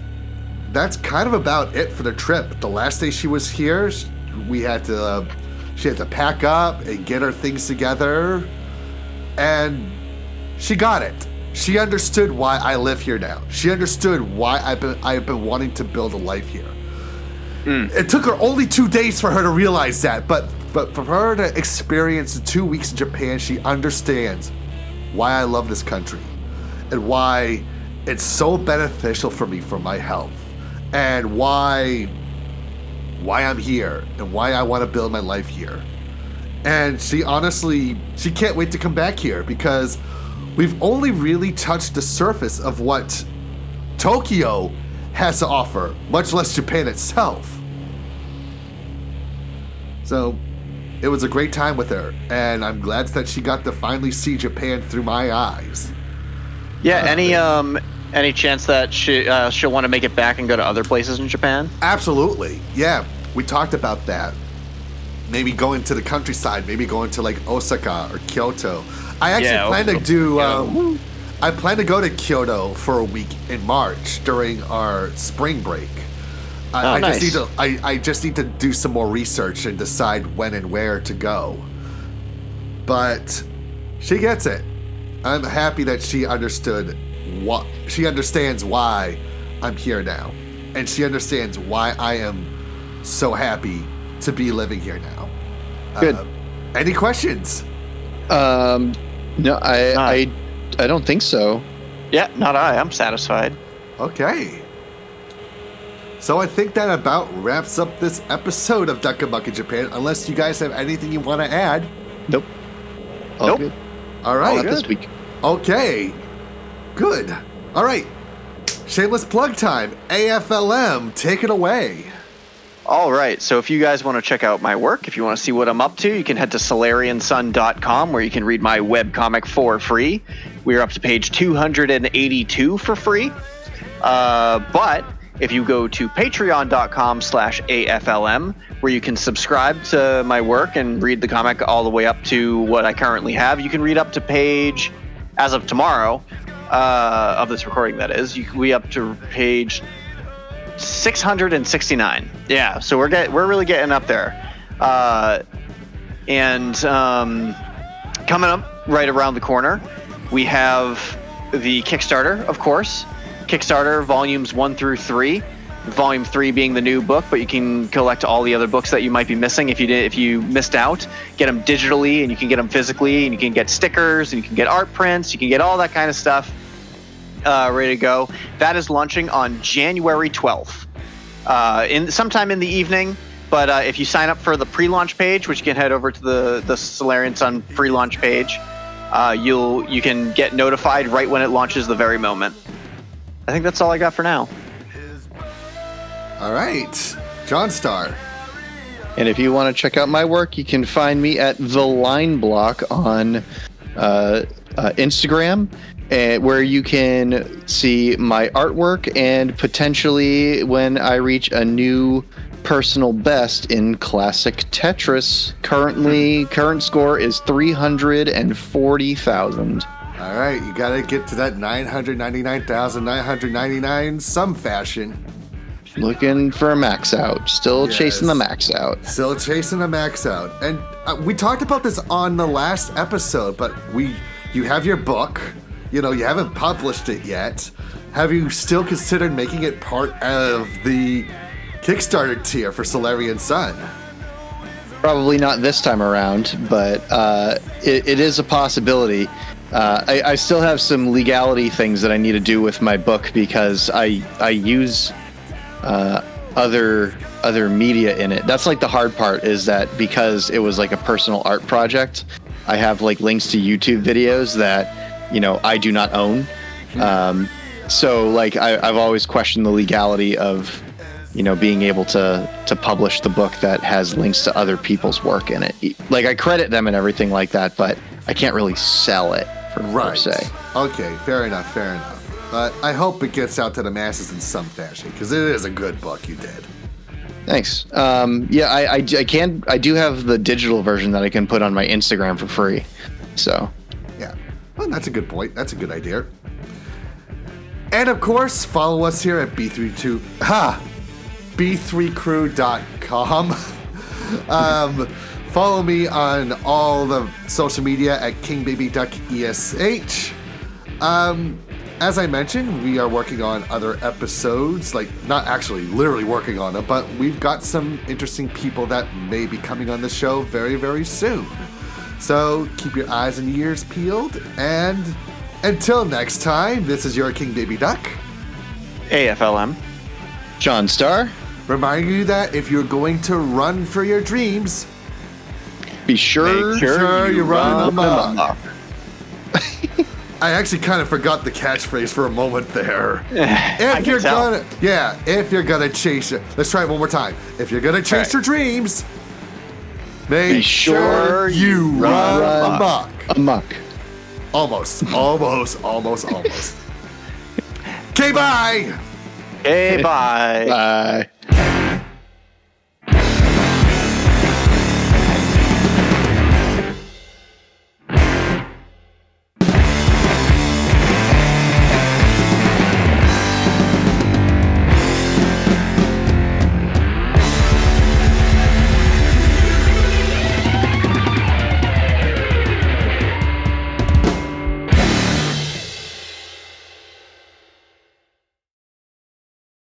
that's kind of about it for the trip. The last day she was here, we had to uh, she had to pack up and get her things together. And she got it. She understood why I live here now. She understood why I've been I've been wanting to build a life here. Hmm. It took her only two days for her to realize that, but but for her to experience the two weeks in Japan, she understands why I love this country and why it's so beneficial for me for my health and why why I'm here and why I want to build my life here. And she honestly she can't wait to come back here because we've only really touched the surface of what Tokyo has to offer, much less Japan itself. So it was a great time with her, and I'm glad that she got to finally see Japan through my eyes. Yeah. Any um any chance that she uh, she'll want to make it back and go to other places in Japan? Absolutely. Yeah, we talked about that. Maybe going to the countryside, maybe going to like Osaka or Kyoto. I actually Yeah, plan to do. Um, I plan to go to Kyoto for a week in March during our spring break. I, Oh, I nice. just need to. I, I just need to do some more research and decide when and where to go. But she gets it. I'm happy that she understood what she understands why I'm here now, and she understands why I am so happy to be living here now. Good. Uh, any questions? Um, no, I, Not- I, I don't think so. Yeah, not I. I'm satisfied. Okay. So I think that about wraps up this episode of Duck in Japan. Unless you guys have anything you want to add. Nope. All Nope. good. All Not this week. Okay. Good. All right. Shameless plug time. AFLM, take it away. All right. So if you guys want to check out my work, if you want to see what I'm up to, you can head to solariansun.com where you can read my webcomic for free. We're up to page 282 for free. Uh, but if you go to patreon.com slash AFLM, where you can subscribe to my work and read the comic all the way up to what I currently have, you can read up to page, as of tomorrow, uh, of this recording, that is, you be up to page 669. Yeah, so we're get, we're really getting up there. Uh, and um, coming up right around the corner, we have the Kickstarter, of course. Kickstarter volumes one through three. Volume three being the new book, but you can collect all the other books that you might be missing if you did if you missed out. Get them digitally, and you can get them physically, and you can get stickers, and you can get art prints, you can get all that kind of stuff uh, ready to go. That is launching on January 12th, uh, in sometime in the evening. But uh, if you sign up for the pre-launch page, which you can head over to the the Solarian Sun pre-launch page, uh, you'll you can get notified right when it launches, the very moment. I think that's all I got for now. All right. JonStar. And if you want to check out my work, you can find me at the Line Block on uh, uh, Instagram, uh, where you can see my artwork and potentially when I reach a new personal best in classic Tetris. Currently, current score is three hundred and forty thousand. All right, you got to get to that 999,999 some fashion. Looking for a max out. Still chasing the max out. Still chasing the max out. And uh, we talked about this on the last episode, but we you have your book. You know, you haven't published it yet. Have you still considered making it part of the Kickstarter tier for Solarian Sun? Probably not this time around, but uh, it, it is a possibility. Uh, I, I still have some legality things that I need to do with my book because I I use uh, other other media in it. That's like the hard part is that because it was like a personal art project, I have like links to YouTube videos that you know I do not own. Um, so like I, I've always questioned the legality of you know being able to to publish the book that has links to other people's work in it. Like I credit them and everything like that, but I can't really sell it for, per Right. se. Okay, fair enough, fair enough. But I hope it gets out to the masses in some fashion because it is a good book you did. Thanks. Um, yeah, I, I, I can I do have the digital version that I can put on my Instagram for free. So. Well, that's a good point. That's a good idea. And of course, follow us here at B32 ha b3crew.com. um, follow me on all the social media at KingBabyDuckESH. Um, as I mentioned, we are working on other episodes, like not actually literally working on them, but we've got some interesting people that may be coming on the show very, very soon. So keep your eyes and ears peeled. And until next time, this is your King Baby Duck, AFLM. JonStar, reminding you that if you're going to run for your dreams, be sure, Make sure sure you you run run amok. amok. I actually kind of forgot the catchphrase for a moment there. If can you're tell. gonna, yeah, if you're gonna chase it, let's try it one more time. If you're gonna chase Alright. your dreams, make Be sure sure you you run, run amok. amok. Almost, almost, almost, almost. Okay, bye. Okay, bye. Bye.